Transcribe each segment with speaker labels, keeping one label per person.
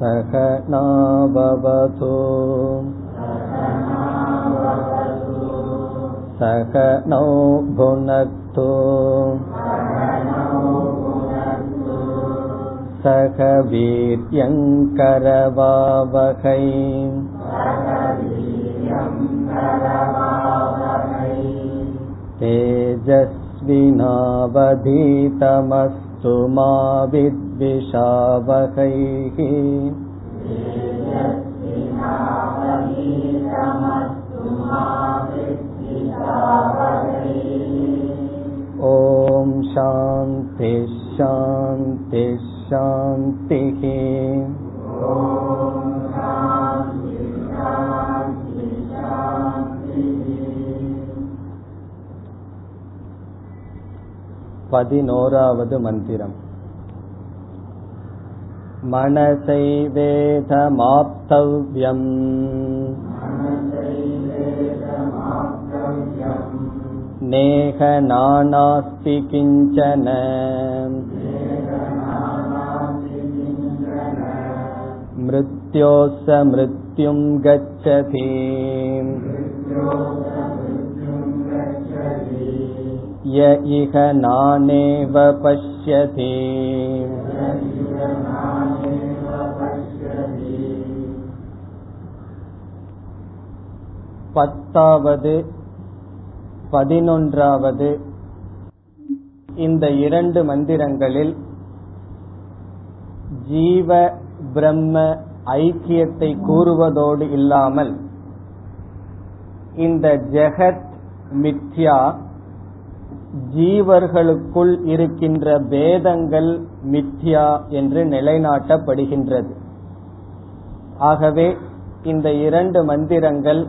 Speaker 1: सहनाववतु सहनौ भुनक्तु सह वीर्यङ्करवावहै तेजस्विनावधीतमस्तु मा विद्विषावहैः ॐ शान्ति शान्ति शान्तिः பதினோராவது மந்திரம் मनसैवेदमाप्तव्यम् नेह नानास्ति किञ्चन मृत्योः स मृत्युं गच्छति य इह नानेव पश्यति பத்தாவது பதினொன்றாவது இந்த இரண்டு மந்திரங்களில் ஜீவ பிரம்ம ஐக்கியத்தை கூறுவதோடு இல்லாமல் இந்த ஜெகத் மித்யா ஜீவர்களுக்குள் இருக்கின்ற பேதங்கள் மித்யா என்று நிலைநாட்டப்படுகின்றது. ஆகவே இந்த இரண்டு மந்திரங்கள்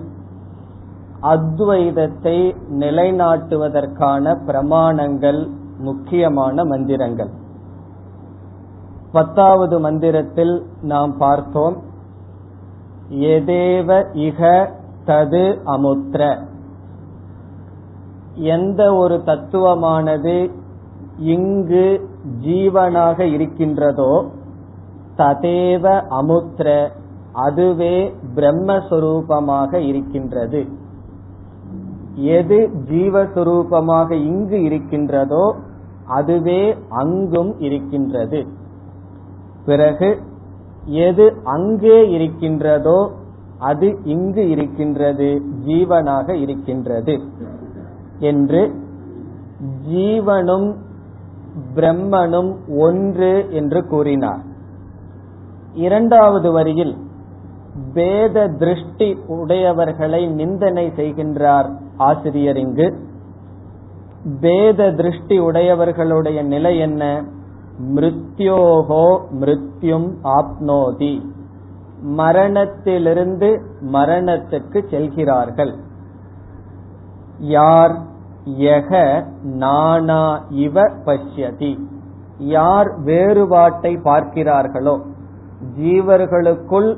Speaker 1: அத்வைதத்தை நிலைநாட்டுவதற்கான பிரமாணங்கள் முக்கியமான மந்திரங்கள். பத்தாவது மந்திரத்தில் நாம் பார்த்தோம் எதேவ இக தது அமுத்திர எந்த ஒரு தத்துவமானது இங்கு ஜீவனாக இருக்கின்றதோ ததேவ அமுத்திர அதுவே பிரம்மஸ்வரூபமாக இருக்கின்றது. எது ஜீவஸ்வரூபமாக இங்கு இருக்கின்றதோ அதுவே அங்கும் இருக்கின்றது. பிறகு எது அங்கே இருக்கின்றதோ அது இங்கு இருக்கின்றது ஜீவனாக இருக்கின்றது என்று ஜீவனும் பிரம்மனும் ஒன்று என்று கூறினார். இரண்டாவது வரியில் பேத திருஷ்டி உடையவர்களை நிந்தனை செய்கின்றார் ஆசிரியர் இங்கு பேத திருஷ்டி உடையவர்களுடைய நிலை என்ன? மிருத்யோகோ மிருத்யும் ஆப்னோதி. மரணத்திலிருந்து மரணத்துக்கு செல்கிறார்கள். யார் யக நானா இவ பஷ்யதி. யார் வேறுபாட்டை பார்க்கிறார்களோ ஜீவர்களுக்குள்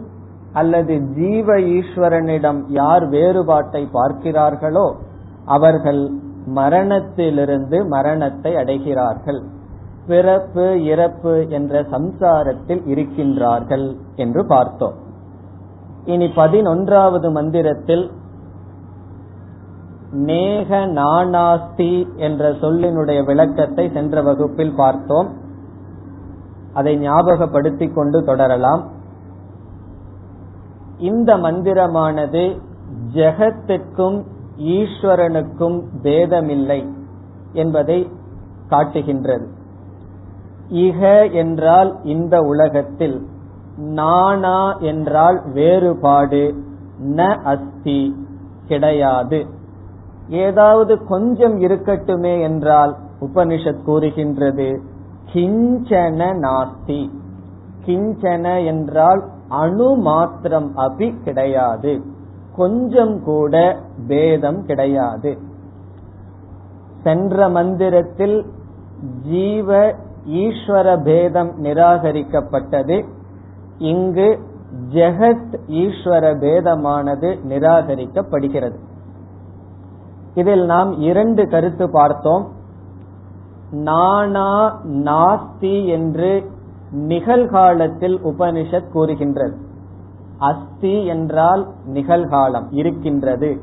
Speaker 1: அல்லது ஜீவ ஈஸ்வரனிடம் யார் வேறுபாட்டை பார்க்கிறார்களோ அவர்கள் மரணத்திலிருந்து மரணத்தை அடைகிறார்கள். பிறப்பு இறப்பு என்ற சம்சாரத்தில் இருக்கின்றார்கள் என்று பார்த்தோம். இனி பதினொன்றாவது மந்திரத்தில் நேக நானாஸ்தி என்ற சொல்லினுடைய விளக்கத்தை சென்ற வகுப்பில் பார்த்தோம். அதை ஞாபகப்படுத்திக் கொண்டு தொடரலாம். இந்த மந்திரமானது ஜெகத்திற்கும் ஈஸ்வரனுக்கும் பேதமில்லை என்பதை காட்டுகின்றது. இக என்றால் இந்த உலகத்தில் நானா என்றால் வேறுபாடு ந அஸ்தி கிடையாது. ஏதாவது கொஞ்சம் இருக்கட்டுமே என்றால் உபனிஷத் கூறுகின்றது கிஞ்சன நாஸ்தி. கிஞ்சன என்றால் அணு மாத்திரம் அபி கிடையாது. கொஞ்சம் கூட பேதம் கிடையாது. சென்ற மந்திரத்தில் ஜீவ ஈஸ்வர பேதம் நிராகரிக்கப்பட்டது. இங்கு ஜெகத் ஈஸ்வர பேதமானது நிராகரிக்கப்படுகிறது. இதில் நாம் இரண்டு கருத்து பார்த்தோம். நானா நாஸ்தி என்று நிகழ்காலத்தில் உபனிஷத் கூறுகின்றது. அஸ்தி என்றால் நிகழ்காலம் இருக்கின்றது.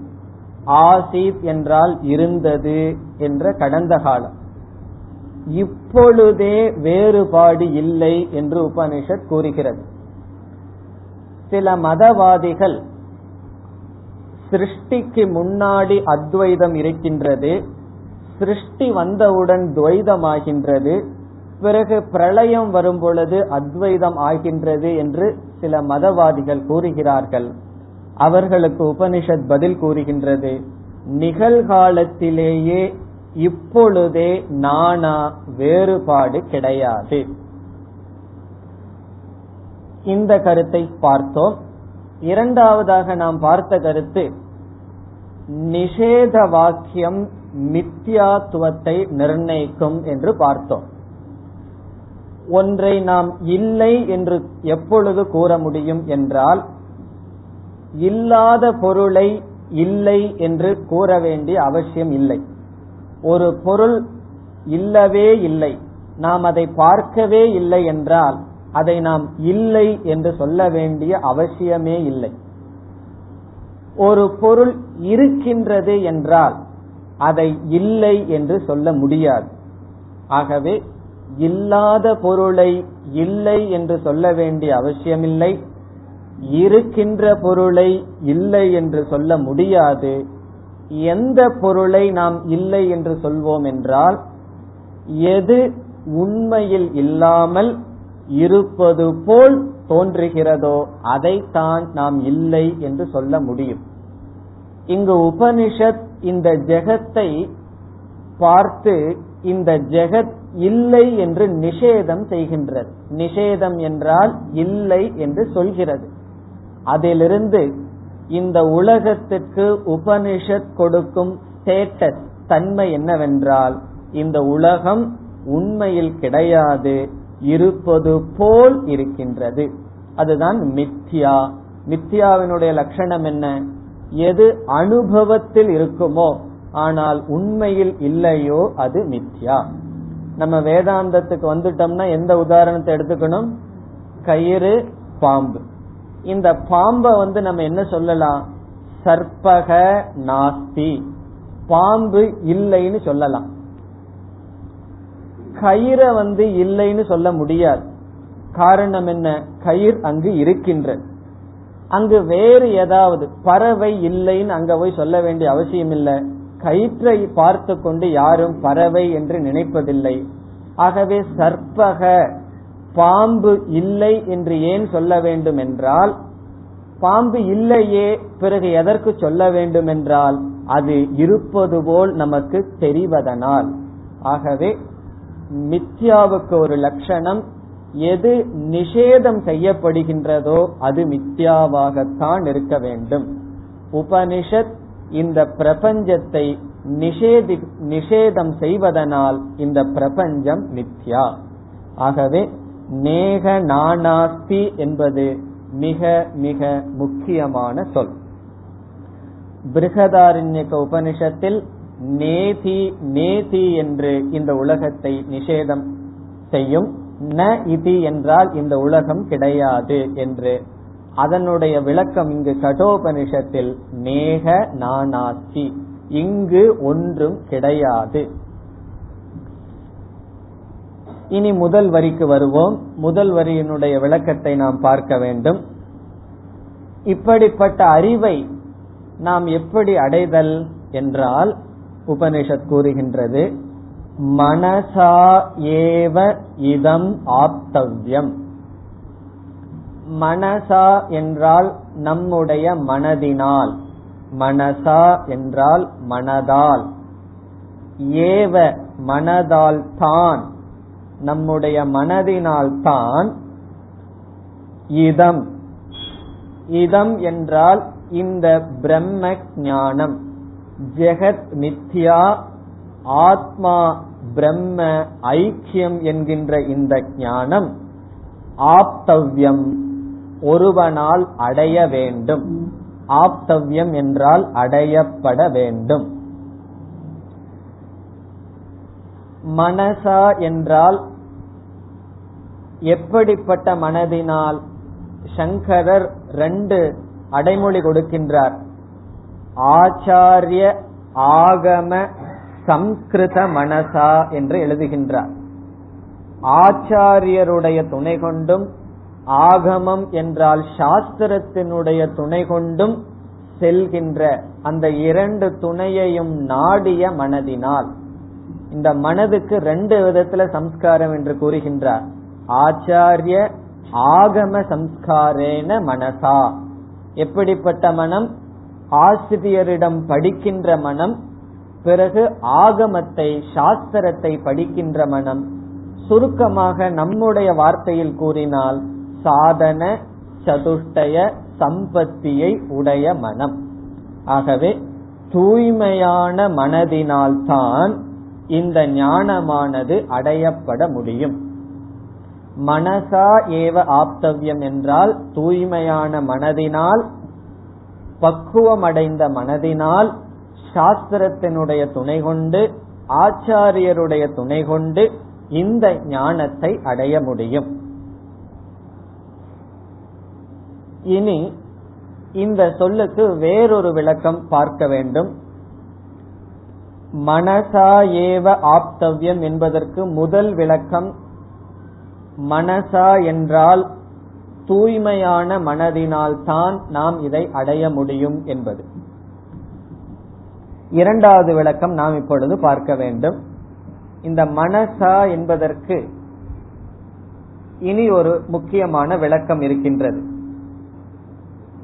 Speaker 1: ஆசித் என்றால் இருந்தது என்ற கடந்த காலம். இப்பொழுதே வேறுபாடு இல்லை என்று உபனிஷத் கூறுகிறது. சில மதவாதிகள் சிருஷ்டிக்கு முன்னாடி அத்வைதம் இருக்கின்றது சிருஷ்டி வந்தவுடன் துவைதமாகின்றது பிறகு பிரளயம் வரும் பொழுது அத்வைதம் ஆகின்றது என்று சில மதவாதிகள் கூறுகிறார்கள். அவர்களுக்கு உபனிஷத் பதில் கூறுகின்றது. நிகழ்காலத்திலேயே இப்பொழுதே நானா வேறுபாடு கிடையாது. இந்த கருத்தை பார்த்தோம். இரண்டாவதாக நாம் பார்த்த கருத்து நிஷேத வாக்கியம் மித்யாத்துவத்தை நிர்ணயிக்கும் என்று பார்த்தோம். ஒன்றை நாம் இல்லை என்று எப்பொழுது கூற முடியும் என்றால் இல்லாத பொருளை இல்லை என்று கூற வேண்டிய அவசியம் இல்லை. ஒரு பொருள் இல்லவே இல்லை. நாம் அதை பார்க்கவே இல்லை என்றால் அதை நாம் இல்லை என்று சொல்ல வேண்டிய அவசியமே இல்லை. ஒரு பொருள் இருக்கின்றது என்றால் அதை இல்லை என்று சொல்ல முடியாது. ஆகவே இல்லாத பொருளை இல்லை என்று சொல்ல வேண்டிய அவசியமில்லை. இருக்கின்ற பொருளை இல்லை என்று சொல்ல முடியாது. எந்த பொருளை நாம் இல்லை என்று சொல்வோம் என்றால் எது உண்மையில் இல்லாமல் இருப்பது போல் தோன்றுகிறதோ அதைத்தான் நாம் இல்லை என்று சொல்ல முடியும். இங்கு உபனிஷத் இந்த ஜெகத்தை பார்த்து இந்த ஜெகத் இல்லை என்று நிஷேதம் செய்கின்றது. நிஷேதம் என்றால் இல்லை என்று சொல்கிறது. அதிலிருந்து இந்த உலகத்திற்கு உபனிஷத் கொடுக்கும் ஸ்டேட்டஸ் தன்மை என்னவென்றால் இந்த உலகம் உண்மையில் கிடையாது இருப்பது போல் இருக்கின்றது. அதுதான் மித்யா. மித்யாவினுடைய லட்சணம் என்ன? எது அனுபவத்தில் இருக்குமோ ஆனால் உண்மையில் இல்லையோ அது மித்யா. நம்ம வேதாந்தத்துக்கு வந்துட்டோம்னா எந்த உதாரணத்தை எடுத்துக்கணும்? கயிறு பாம்பு. இந்த பாம்பை வந்து நம்ம என்ன சொல்லலாம்? சர்ப்பக நாஸ்தி. பாம்பு இல்லைன்னு சொல்லலாம். கயிற வந்து இல்லைன்னு சொல்ல முடியாது. காரணம் என்ன? கயிர் அங்கு இருக்கின்றது அங்கு வேறு ஏதாவது பறவை இல்லைன்னு அங்க போய் சொல்ல வேண்டிய அவசியம் இல்லை கயிற்றை பார்த்து கொண்டு யாரும் பறவை என்று நினைப்பதில்லை. ஆகவே சர்ப்பக பாம்பு இல்லை என்று ஏன் சொல்ல வேண்டும் என்றால் பாம்பு இல்லையே பிறகு எதற்கு சொல்ல வேண்டும் என்றால் அது இருப்பது போல் நமக்கு தெரிவதனால். ஆகவே மித்யாவுக்கு ஒரு லட்சணம் எது நிஷேதம் செய்யப்படுகின்றதோ அது மித்யாவாகத்தான் இருக்க வேண்டும். உபனிஷத் இந்த பிரபஞ்சத்தை நிஷேதம் செய்வதனால் இந்த பிரபஞ்சம் மித்யா. ஆகவே நேக நானாஸ்தி என்பது மிக மிக முக்கியமான சொல். பிருகதாரண்யக உபனிஷத்தில் நேதி நேதி என்று இந்த உலகத்தை நிஷேதம் செய்யும். ந இதி என்றால் இந்த உலகம் கிடையாது என்று அதனுடைய விளக்கம் இங்கு கடோபனிஷத்தில் நேக நானாஸ்தி. இங்கு ஒன்றும் கிடையாது. இனி முதல் வரிக்கு வருவோம். முதல் வரியினுடைய விளக்கத்தை நாம் பார்க்க வேண்டும். இப்படிப்பட்ட அறிவை நாம் எப்படி அடைதல் என்றால் உபனிஷத் கூறுகின்றது மனசா ஏவ இதம் ஆப்தவ்யம். மனசா என்றால் நம்முடைய மனதினால். மனசா என்றால் மனதால். ஏவ மனதால் தான் நம்முடைய மனதினால் தான் இதம். இதம் என்றால் இந்த பிரம்ம ஞானம். ஜெகத் மித்யா ஆத்மா பிரம்ம ஐக்கியம் என்கின்ற இந்த ஞானம். ஆப்தவ்யம் ஒருவனால் அடைய வேண்டும். ஆப்தவ்யம் என்றால் அடையப்பட வேண்டும். மனசா என்றால் எப்படிப்பட்ட மனதினால் சங்கரர் ரெண்டு அடைமொழி கொடுக்கின்றார். ஆச்சாரிய ஆகம சம்ஸ்கிருத மனசா என்று எழுதுகின்றார். ஆச்சாரியருடைய துணை கொண்டும் ஆகமம் என்றால் சாஸ்திரத்தினுடைய துணை கொண்டும் செல்கின்ற அந்த இரண்டு துணையையும் நாடிய மனதினால். இந்த மனதுக்கு ரெண்டு விதத்துல சம்ஸ்காரம் என்று கூறுகின்றார். ஆச்சாரிய ஆகம சம்ஸ்காரேன மனசா. எப்படிப்பட்ட மனம்? ஆசிரியரிடம் படிக்கின்ற மனம் பிறகு ஆகமத்தை சாஸ்திரத்தை படிக்கின்ற மனம். சுருக்கமாக நம்முடைய வார்த்தையில் கூறினால் சாதன சதுஷ்டய சம்பத்தியை உடைய மனம். ஆகவே தூய்மையான மனதினால்தான் இந்த ஞானமானது அடையப்பட முடியும். மனசா ஏவ ஆப்தவ்யம் என்றால் தூய்மையான மனதினால் பக்குவமடைந்த மனதினால் சாஸ்திரத்தினுடைய துணை கொண்டு ஆச்சாரியருடைய துணை கொண்டு இந்த ஞானத்தை அடைய முடியும். இனி இந்த சொல்லுக்கு வேறொரு விளக்கம் பார்க்க வேண்டும். மனசா ஏவ ஆப்தவ்யம் என்பதற்கு முதல் விளக்கம் மனசா என்றால் தூய்மையான மனதினால் தான் நாம் இதை அடைய முடியும் என்பது. இரண்டாவது விளக்கம் நாம் இப்பொழுது பார்க்க வேண்டும். இந்த மனசா என்பதற்கு இனி ஒரு முக்கியமான விளக்கம் இருக்கின்றது.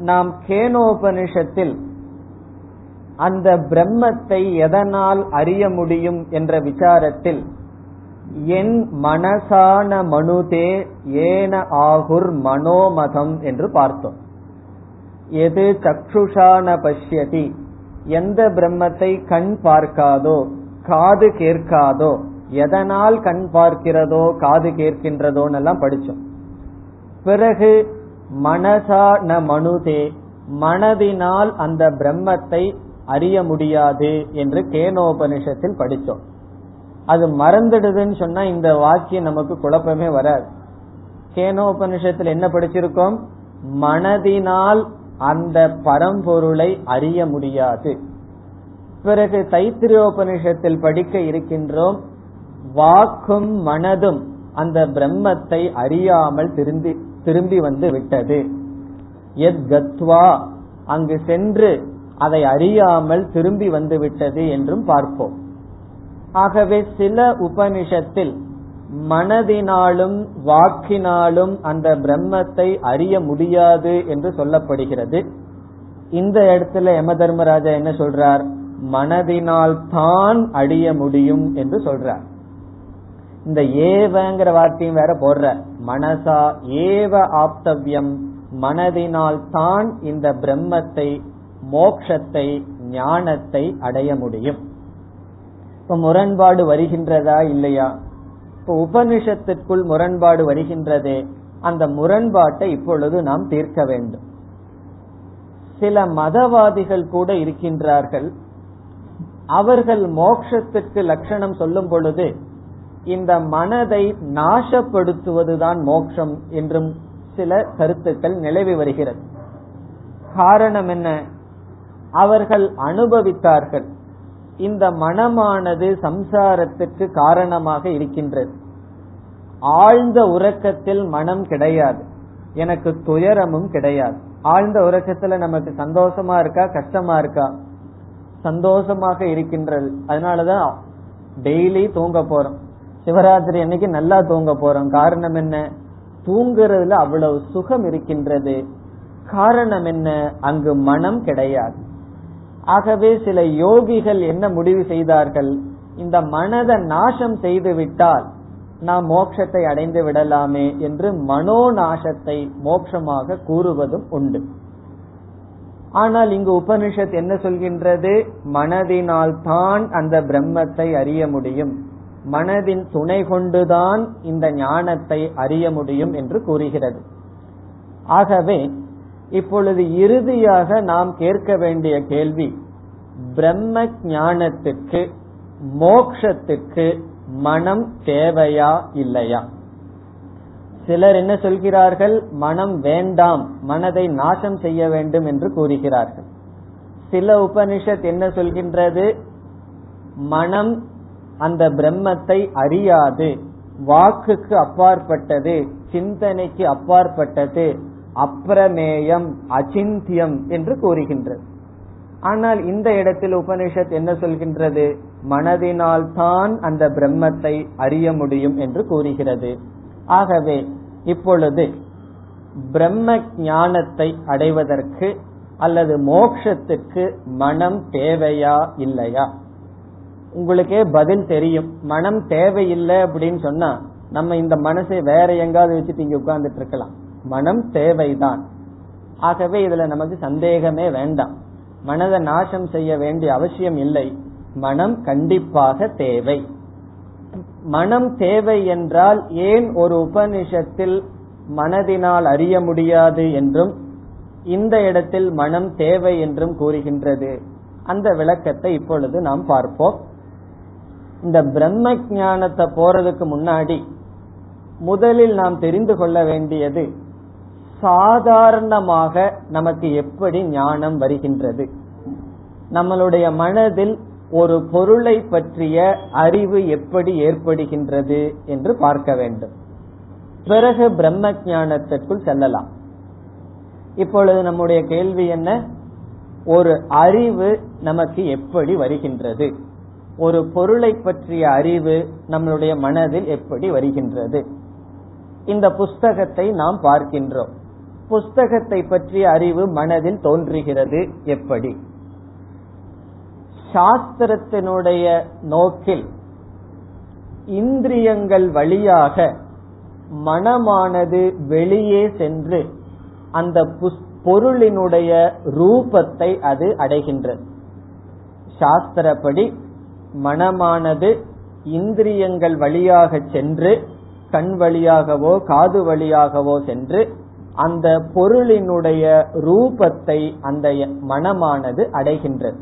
Speaker 1: நாம் கேனோபனிஷத்தில் அந்த பிரம்மத்தை எதனால் அறிய முடியும் என்ற விசாரத்தில் என் மனசான மனுதே ஏன ஆகுர் மனோமதம் என்று பார்த்தோம். எது சக்ஷுஷான பஷ்யதி எந்த பிரம்மத்தை கண் பார்க்காதோ காது கேட்காதோ எதனால் கண் பார்க்கிறதோ காது கேட்கின்றதோன்னு எல்லாம் படிச்சோம். பிறகு மனசா ந மனுதே மனதினால் அந்த பிரம்மத்தை அறிய முடியாது என்று கேனோபனிஷத்தில் படித்தோம். அது மறந்துடுதுன்னு சொன்னா இந்த வாக்கியம் நமக்கு குழப்பமே வராது. கேனோபனிஷத்தில் என்ன படிச்சிருக்கோம்? மனதினால் அந்த பரம்பொருளை அறிய முடியாது. பிறகு தைத்திரியோபனிஷத்தில் படிக்க இருக்கின்றோம் வாக்கும் மனதும் அந்த பிரம்மத்தை அறியாமல் திருந்தி திரும்பி வந்து விட்டது. எத் கத்வா அங்கு சென்று அதை அறியாமல் திரும்பி வந்து விட்டது என்றும் பார்ப்போம். ஆகவே சில உபனிஷத்தில் மனதினாலும் வாக்கினாலும் அந்த பிரம்மத்தை அறிய முடியாது என்று சொல்லப்படுகிறது. இந்த இடத்துல யம தர்மராஜா என்ன சொல்றார்? மனதினால் தான் அடிய முடியும் என்று சொல்றார். இந்த ஏவங்கிற வார்த்தையும் வேற போடுற. மனசா ஏவ ஆப்தவ்யம் மனதினால் தான் இந்த பிரம்மத்தை மோக்ஷத்தை ஞானத்தை அடைய முடியும். இப்ப முரண்பாடு வருகின்றதா இல்லையா? இப்ப உபனிஷத்திற்குள் முரண்பாடு வருகின்றதே அந்த முரண்பாட்டை இப்பொழுது நாம் தீர்க்க வேண்டும். சில மதவாதிகள் கூட இருக்கின்றார்கள். அவர்கள் மோக்ஷத்திற்கு லட்சணம் சொல்லும் பொழுது இந்த மனதை நாசப்படுத்துவதுதான் மோட்சம் என்றும் சில கருத்துக்கள் நிலவி வருகிறது. காரணம் என்ன? அவர்கள் அனுபவித்தார்கள். இந்த மனமானது சம்சாரத்துக்கு காரணமாக இருக்கின்றது. ஆழ்ந்த உறக்கத்தில் மனம் கிடையாது. எனக்கு துயரமும் கிடையாது. ஆழ்ந்த உறக்கத்துல நமக்கு சந்தோஷமா இருக்கா கஷ்டமா இருக்கா? சந்தோஷமாக இருக்கின்றது அதனாலதான் டெய்லி தூங்க போறோம். சிவராத்திரி அன்னைக்கு நல்லா தூங்க போறோம். காரணம் என்ன? தூங்குறதுல அவ்வளவு சுகம் இருக்கின்றது. காரணம் என்ன? அங்கு மனம் கிடையாது. ஆகவே சில யோகிகள் என்ன முடிவு செய்தார்கள்? இந்த மனதை நாசம் செய்து விட்டால் நாம் மோட்சத்தை அடைந்து விடலாமே என்று மனோ நாசத்தை மோட்சமாக கூறுவதும் உண்டு. ஆனால் இங்கு உபனிஷத் என்ன சொல்கின்றது? மனதினால் தான் அந்த பிரம்மத்தை அறிய முடியும். மனதின் துணை கொண்டுதான் இந்த ஞானத்தை அறிய முடியும் என்று கூறுகிறது. ஆகவே இப்பொழுது இறுதியாக நாம் கேட்க வேண்டிய கேள்வி பிரம்ம ஞானத்துக்கு மோக்ஷத்துக்கு மனம் தேவையா இல்லையா? சிலர் என்ன சொல்கிறார்கள் மனம் வேண்டாம் மனதை நாசம் செய்ய வேண்டும் என்று கூறுகிறார்கள். சில உபனிஷத் என்ன சொல்கின்றது மனம் அந்த பிரம்மத்தை அறியாது. வாக்குக்கு அப்பாற்பட்டது சிந்தனைக்கு அப்பாற்பட்டது அப்பிரமேயம் அச்சிந்தியம் என்று கூறுகின்றது. ஆனால் இந்த இடத்தில் உபனிஷத் என்ன சொல்கின்றது? மனதினால் தான் அந்த பிரம்மத்தை அறிய முடியும் என்று கூறுகிறது. ஆகவே இப்பொழுது பிரம்ம ஞானத்தை அடைவதற்கு அல்லது மோக்ஷத்துக்கு மனம் தேவையா இல்லையா? உங்களுக்கே பதில் தெரியும். மனம் தேவையில்லை அப்படின்னு சொன்னா நம்ம இந்த மனசை வேற எங்காவது வச்சுட்டு இங்க உட்கார்ந்துட்டு இருக்கலாம். மனம் தேவைதான். ஆகவே இதுல நமக்கு சந்தேகமே வேண்டாம். மனதை நாசம் செய்ய வேண்டிய அவசியம் இல்லை. மனம் கண்டிப்பாக தேவை. மனம் தேவை என்றால் ஏன் ஒரு உபனிஷத்தில் மனதினால் அறிய முடியாது என்றும் இந்த இடத்தில் மனம் தேவை என்றும் கூறுகின்றது? அந்த விளக்கத்தை இப்பொழுது நாம் பார்ப்போம். இந்த பிரம்ம ஞானத்தை போறதுக்கு முன்னாடி முதலில் நாம் தெரிந்து கொள்ள வேண்டியது சாதாரணமாக நமக்கு எப்படி ஞானம் வருகின்றது. நம்மளுடைய மனதில் ஒரு பொருளை பற்றிய அறிவு எப்படி ஏற்படுகின்றது என்று பார்க்க வேண்டும். பிறகு பிரம்ம ஞானத்திற்குள் செல்லலாம். இப்பொழுது நம்முடைய கேள்வி என்ன? ஒரு அறிவு நமக்கு எப்படி வருகின்றது? ஒரு பொருளை பற்றிய அறிவு நம்மளுடைய மனதில் எப்படி வருகின்றது? இந்த புஸ்தகத்தை நாம் பார்க்கின்றோம். புஸ்தகத்தை பற்றிய அறிவு மனதில் தோன்றுகிறது எப்படி? சாஸ்திரத்தினுடைய நோக்கில் இந்திரியங்கள் வழியாக மனமானது வெளியே சென்று அந்த பொருளினுடைய ரூபத்தை அது அடைகின்றது. சாஸ்திரப்படி மனமானது இந்திரியங்கள் வழியாக சென்று கண் வழியாகவோ காது வழியாகவோ சென்று அந்த பொருளினுடைய ரூபத்தை அந்த மனமானது அடைகின்றது.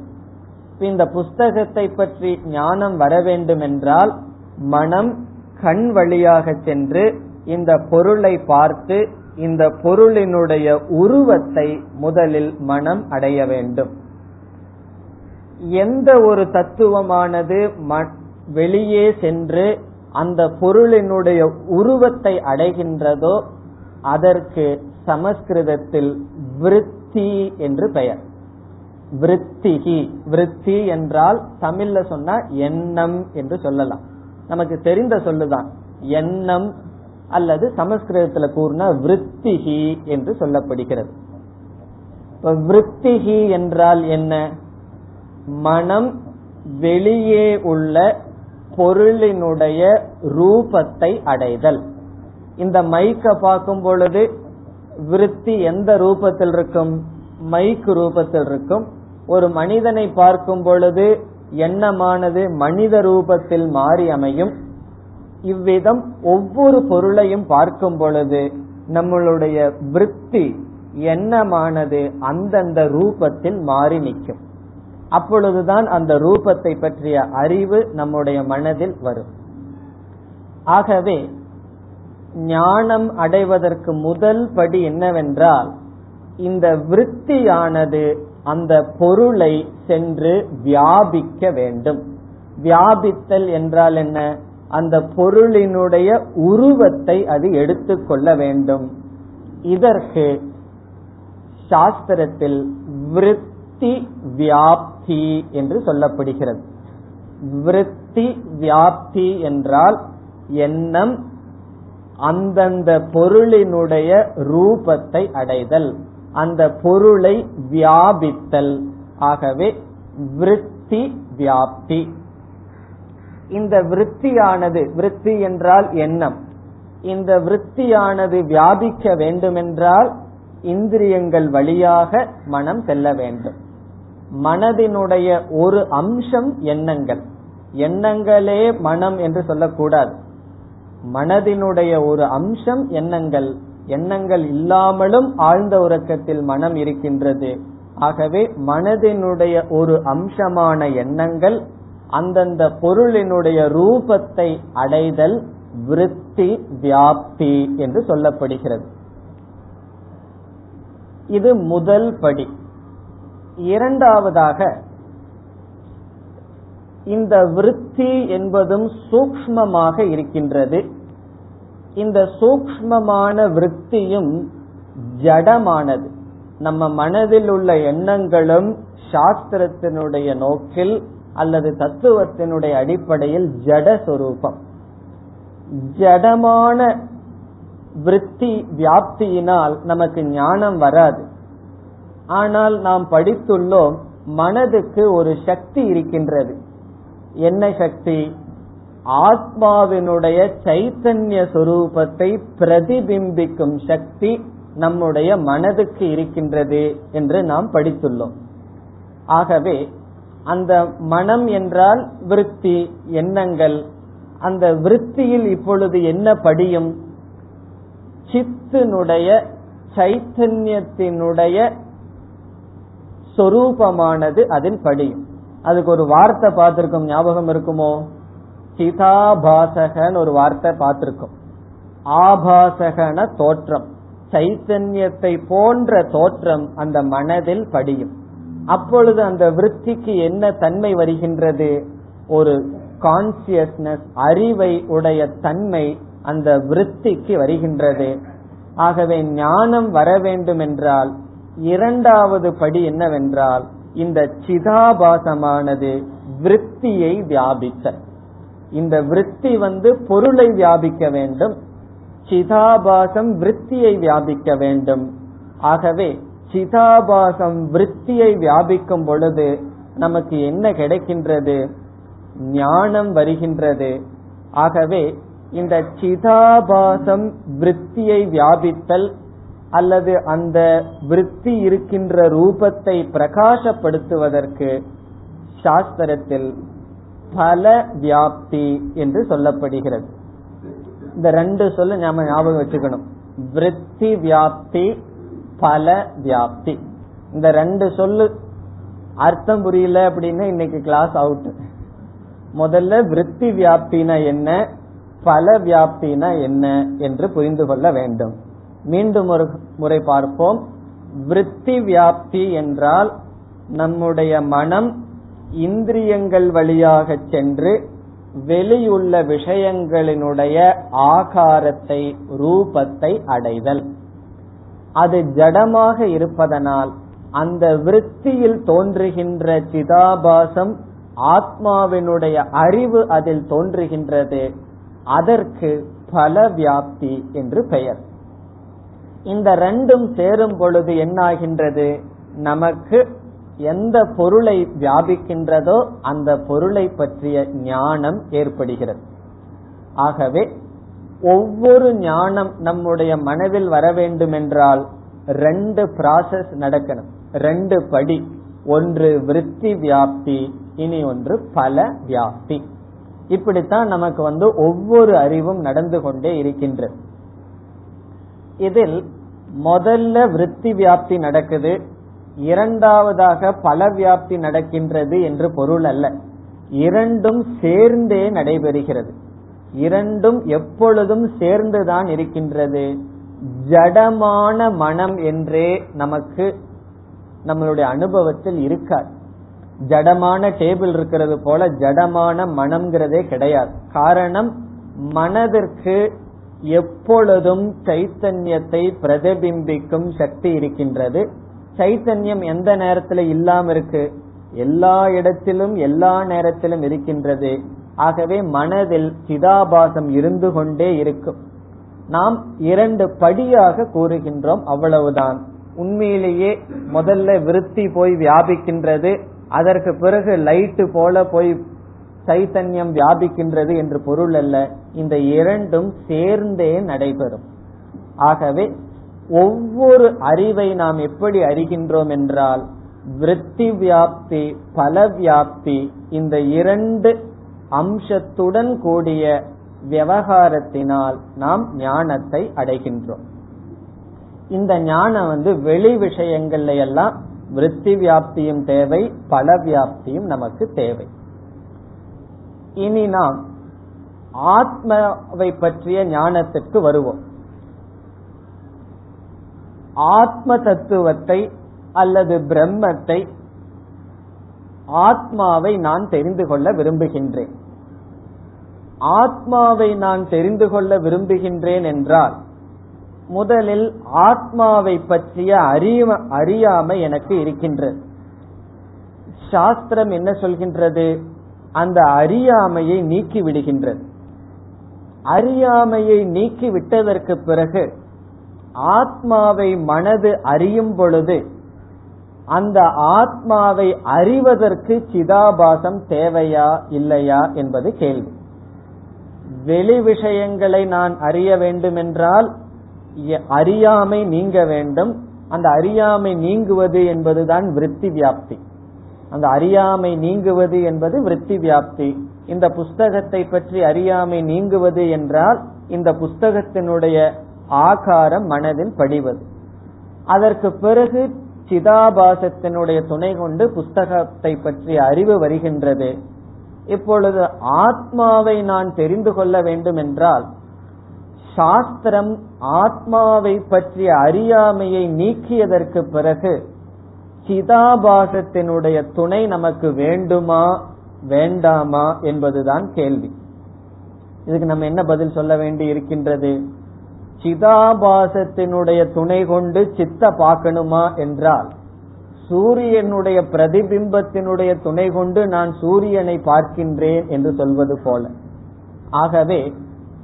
Speaker 1: இந்த புஸ்தகத்தை பற்றி ஞானம் வர வேண்டும் என்றால் மனம் கண் வழியாக சென்று இந்த பொருளை பார்த்து இந்த பொருளினுடைய உருவத்தை முதலில் மனம் அடைய வேண்டும். எந்த ஒரு தத்துவமானது வெளியே சென்று அந்த பொருளினுடைய உருவத்தை அடைகின்றதோ அதற்கு சமஸ்கிருதத்தில் விருத்தி என்று பெயர். விருத்திகி. விருத்தி என்றால் தமிழ்ல சொன்னா எண்ணம் என்று சொல்லலாம். நமக்கு தெரிந்த சொல்லுதான். எண்ணம் அல்லது சமஸ்கிருதத்துல கூறினா விருத்திகி என்று சொல்லப்படுகிறது. விருத்திகி என்றால் என்ன? மனம் வெளியே உள்ள பொருளினுடைய ரூபத்தை அடைதல். இந்த மைக்க பார்க்கும் பொழுது விருத்தி எந்த ரூபத்தில் இருக்கும்? மைக் ரூபத்தில் இருக்கும். ஒரு மனிதனை பார்க்கும் பொழுது எண்ணமானது மனித ரூபத்தில் மாறி அமையும். இவ்விதம் ஒவ்வொரு பொருளையும் பார்க்கும் பொழுது நம்மளுடைய விருத்தி எண்ணமானது அந்தந்த ரூபத்தில் மாறி நிற்கும். அப்பொழுதுதான் அந்த ரூபத்தை பற்றிய அறிவு நம்முடைய மனதில் வரும். ஆகவே ஞானம் அடைவதற்கு முதல் படி என்னவென்றால் இந்த விருத்தியானது அந்த பொருளை சென்று வியாபிக்க வேண்டும். வியாபித்தல் என்றால் என்ன? அந்த பொருளினுடைய உருவத்தை அது எடுத்துக்கொள்ள வேண்டும். இதற்கு சாஸ்திரத்தில் விருத்தி வியாப்தி என்று சொல்லப்படுகிறது. விருத்தி வியாப்தி என்றால் எண்ணம் அந்தந்த பொருளினுடைய ரூபத்தை அடைதல் அந்த பொருளை வியாபித்தல். ஆகவே விருத்தி வியாப்தி. இந்த விருத்தியானது விருத்தி என்றால் எண்ணம். இந்த விருத்தியானது வியாபிக்க வேண்டுமென்றால் இந்திரியங்கள் வழியாக மனம் செல்ல வேண்டும். மனதினுடைய ஒரு அம்சம் எண்ணங்கள். எண்ணங்களே மனம் என்று சொல்லக்கூடாது. மனதினுடைய ஒரு அம்சம் எண்ணங்கள். எண்ணங்கள் இல்லாமலும் ஆழ்ந்த உறக்கத்தில் மனம் இருக்கின்றது. ஆகவே மனதினுடைய ஒரு அம்சமான எண்ணங்கள் அந்தந்த பொருளினுடைய ரூபத்தை அடைதல் விருத்தி வியாப்தி என்று சொல்லப்படுகிறது. இது முதல் படி. இரண்டாவதாக இந்த விருத்தி என்பதும் சூக்மமாக இருக்கின்றது. இந்த சூக்மமான விருத்தியும் ஜடமானது. நம்ம மனதில் உள்ள எண்ணங்களும் சாஸ்திரத்தினுடைய நோக்கில் அல்லது தத்துவத்தினுடைய அடிப்படையில் ஜட சொரூபம். ஜடமான விருத்தி வியாப்தியினால் நமக்கு ஞானம் வராது. ஆனால் நாம் படித்துள்ளோம் மனதுக்கு ஒரு சக்தி இருக்கின்றது. என்ன சக்தி? ஆத்மாவினுடைய சைத்தன்ய சொரூபத்தை பிரதிபிம்பிக்கும் சக்தி நம்முடைய மனதுக்கு இருக்கின்றது என்று நாம் படித்துள்ளோம். ஆகவே அந்த மனம் என்றால் விருத்தி எண்ணங்கள். அந்த விருத்தியில் இப்பொழுது என்ன படியும்? சித்தினுடைய சைத்தன்யத்தினுடைய சொரூபமானது அதில் படியும் அதுக்கு ஒரு வார்த்தை பார்த்திருக்கோம் ஞாபகம் இருக்குமோ? சிதாபாசகன் ஒரு வார்த்தை பார்த்திருக்கோம். ஆபாசகன தோற்றம். சைத்தன்யத்தை போன்ற தோற்றம் அந்த மனதில் படியும். அப்பொழுது அந்த விருத்திக்கு என்ன தன்மை வருகின்றது? ஒரு கான்சியஸ்னஸ் அறிவை உடைய தன்மை அந்த விருத்திக்கு வருகின்றது. ஆகவே ஞானம் வர வேண்டும் என்றால் இரண்டாவது படி என்னவென்றால் இந்த சிதாபாசமானது விருத்தியை வியாபிக்க இந்த விருத்தி வந்து பொருளை வியாபிக்க வேண்டும். சிதாபாசம் விருத்தியை வியாபிக்க வேண்டும். ஆகவே சிதாபாசம் விருத்தியை வியாபிக்கும் பொழுது நமக்கு என்ன கிடைக்கின்றது? ஞானம் வருகின்றது. ஆகவே இந்த சிதாபாசம் விருத்தியை வியாபித்தல் அல்லது அந்த விருத்தி இருக்கின்ற ரூபத்தை பிரகாசப்படுத்துவதற்கு சாஸ்திரத்தில் பல வியாப்தி என்று சொல்லப்படுகிறது. இந்த ரெண்டு சொல்லு நாம ஞாபகம் வச்சுக்கணும். விருத்தி வியாப்தி பல வியாப்தி. இந்த ரெண்டு சொல்லு அர்த்தம் புரியல அப்படின்னா இன்னைக்கு கிளாஸ் அவுட் முதல்ல விருத்தி வியாப்தினா என்ன? பல வியாப்தினா என்ன என்று புரிந்து கொள்ள வேண்டும். மீண்டும் ஒரு முறை பார்ப்போம். விருத்தி வியாப்தி என்றால் நம்முடைய மனம் இந்திரியங்கள் வழியாக சென்று வெளியுள்ள விஷயங்களினுடைய ஆகாரத்தை ரூபத்தை அடைதல். அது ஜடமாக இருப்பதனால் அந்த விருத்தியில் தோன்றுகின்ற சிதாபாசம் ஆத்மாவினுடைய அறிவு அதில் தோன்றுகின்றது. அதற்கு பல வியாப்தி என்று பெயர். இந்த ரெண்டும் சேரும் பொழுது என்னாகின்றது? நமக்கு எந்த பொருளை வியாபிக்கின்றதோ அந்த பொருளை பற்றிய ஞானம் ஏற்படுகிறது. ஆகவே ஒவ்வொரு ஞானம் நம்முடைய மனதில் வர வேண்டும் என்றால் ரெண்டு ப்ராசஸ் நடக்கணும். ரெண்டு படி. ஒன்று விருத்தி வியாப்தி இனி ஒன்று பல வியாப்தி. இப்படித்தான் நமக்கு வந்து ஒவ்வொரு அறிவும் நடந்து கொண்டே இருக்கின்றது. இதில் முதல்ல விருத்தி வியாப்தி நடக்குது இரண்டாவதாக பல வியாப்தி நடக்கின்றது என்று பொருள் அல்ல. இரண்டும் சேர்ந்தே நடைபெறுகிறது. இரண்டும் எப்பொழுதும் சேர்ந்துதான் இருக்கின்றது. ஜடமான மனம் என்றே நமக்கு நம்மளுடைய அனுபவத்தில் இருக்காது. ஜடமான டேபிள் இருக்கிறது போல ஜடமான மனம்ங்கிறதே கிடையாது. காரணம் மனதிற்கு எப்பொழுதும் சைத்தன்யத்தை பிரதிபிம்பிக்கும் சக்தி இருக்கின்றது. சைத்தன்யம் எந்த நேரத்துல இல்லாம இருக்கு? எல்லா இடத்திலும் எல்லா நேரத்திலும் இருக்கின்றது. ஆகவே மனதில் சிதாபாசம் இருந்து கொண்டே இருக்கும். நாம் இரண்டு படியாக கூறுகின்றோம் அவ்வளவுதான். உண்மையிலேயே முதல்ல விருத்தி போய் வியாபிக்கின்றது. அதற்கு பிறகு லைட்டு போல போய் சைத்தன்யம் வியாபிக்கின்றது என்று பொருள் அல்ல. இந்த இரண்டும் சேர்ந்தே நடைபெறும். ஆகவே ஒவ்வொரு அறிவை நாம் எப்படி அறிகின்றோம் என்றால் விருத்தி வியாப்தி பல வியாப்தி இந்த இரண்டு அம்சத்துடன் கூடிய விவகாரத்தினால் நாம் ஞானத்தை அடைகின்றோம். இந்த ஞானம் வந்து வெளி விஷயங்கள்ல எல்லாம் விருத்தி வியாப்தியும் தேவை பல வியாப்தியும் நமக்கு தேவை. இனி நாம் ஆத்மாவை பற்றிய ஞானத்திற்கு வருவோம். ஆத்ம தத்துவத்தை அல்லது பிரம்மத்தை ஆத்மாவை நான் தெரிந்து கொள்ள விரும்புகின்றேன். ஆத்மாவை நான் தெரிந்து கொள்ள விரும்புகின்றேன் என்றால் முதலில் ஆத்மாவை பற்றிய அறிய அறியாமை எனக்கு இருக்கின்றது. சாஸ்திரம் என்ன சொல்கின்றது? அந்த அறியாமையை நீக்கி விடுகின்றது. அறியாமையை நீக்கி விட்டதற்கு பிறகு ஆத்மாவை மனது அறியும் பொழுது அந்த ஆத்மாவை அறிவதற்கு சிதாபாசம் தேவையா இல்லையா என்பது கேள்வி. வெளி விஷயங்களை நான் அறிய வேண்டுமென்றால் அறியாமை நீங்க வேண்டும். அந்த அறியாமை நீங்குவது என்பதுதான் விருத்தி வியாப்தி. அந்த அறியாமை நீங்குவது என்பது விருத்தி வியாப்தி. இந்த புஸ்தகத்தை பற்றி அறியாமை நீங்குவது என்றால் இந்த புஸ்தகத்தினுடைய ஆகாரம் மனதில் படிவது. அதற்கு பிறகு சிதாபாசத்தினுடைய துணை கொண்டு புஸ்தகத்தை பற்றிய அறிவு வருகின்றது. இப்பொழுது ஆத்மாவை நான் தெரிந்து கொள்ள வேண்டும் என்றால் சாஸ்திரம் ஆத்மாவை பற்றிய அறியாமையை நீக்கியதற்கு பிறகு சிதாபாசத்தினுடைய துணை நமக்கு வேண்டுமா வேண்டாமா என்பதுதான் கேள்வி. இதுக்கு நம்ம என்ன பதில் சொல்ல வேண்டி இருக்கின்றது? சிதாபாசத்தினுடைய துணை கொண்டு சித்த பார்க்கணுமா என்றால் சூரியனுடைய பிரதிபிம்பத்தினுடைய துணை கொண்டு நான் சூரியனை பார்க்கின்றேன் என்று சொல்வது போல. ஆகவே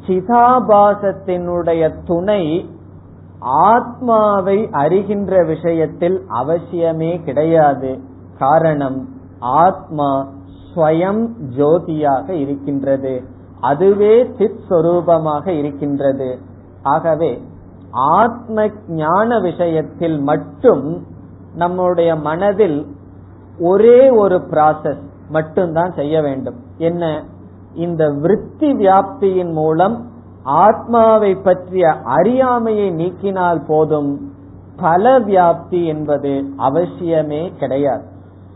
Speaker 1: சிதாபாசத்தினுடைய துணை ஆத்மாவை அறிகின்ற விஷயத்தில் அவசியமே கிடையாது. காரணம் ஆத்மா ஸ்வயம் ஜோதியாக இருக்கின்றது. அதுவே சித் சொரூபமாக இருக்கின்றது. ஆகவே ஆத்ம ஞான விஷயத்தில் மட்டும் நம்முடைய மனதில் ஒரே ஒரு ப்ராசஸ் மட்டும்தான் செய்ய வேண்டும். என்ன? இந்த விருத்தி வியாப்தியின் மூலம் ஆத்மாவை பற்றிய அறியாமையை நீக்கினால் போதும் பல வியாப்தி என்பது அவசியமே கிடையாது.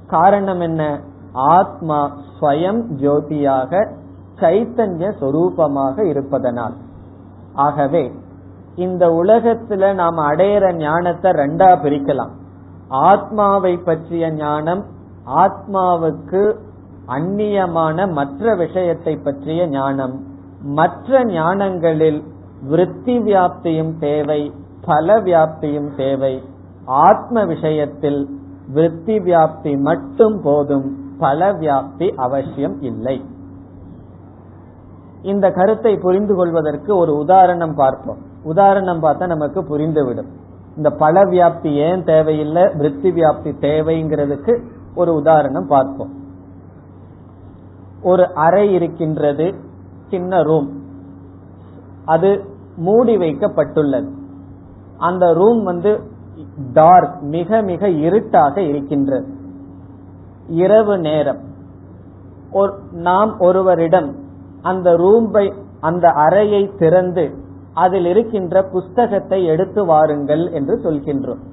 Speaker 1: காரணம் என்ன? ஆத்மா ஸ்வயம் ஜோதியாக சைத்தன்ய சொரூபமாக இருப்பதனால். ஆகவே இந்த உலகத்துல நாம் அடையிற ஞானத்தை ரெண்டா பிரிக்கலாம். ஆத்மாவை பற்றிய ஞானம் ஆத்மாவுக்கு அந்நியமான மற்ற விஷயத்தை பற்றிய ஞானம் மற்ற ஞானங்களில் விருத்தி வியாப்தியும் தேவை பல வியாப்தியும் தேவை. ஆத்ம விஷயத்தில் விருத்தி வியாப்தி மட்டும் போதும் பல வியாப்தி அவசியம் இல்லை. இந்த கருத்தை புரிந்து கொள்வதற்கு ஒரு உதாரணம் பார்ப்போம். உதாரணம் பார்த்தா நமக்கு புரிந்துவிடும். இந்த பல வியாப்தி ஏன் தேவையில்லை விருத்தி வியாப்தி தேவைங்கிறதுக்கு ஒரு உதாரணம் பார்ப்போம். ஒரு அறை இருக்கின்றது சின்ன ரூம் அது மூடி வைக்கப்பட்டுள்ளது. அந்த ரூம் வந்து டார்க் மிக மிக இருட்டாக இருக்கின்றது. இரவு நேரம். நாம் ஒருவரிடம் அந்த ரூம்பை அந்த அறையை திறந்து அதில் இருக்கின்ற புஸ்தகத்தை எடுத்து வாருங்கள் என்று சொல்கின்றோம்.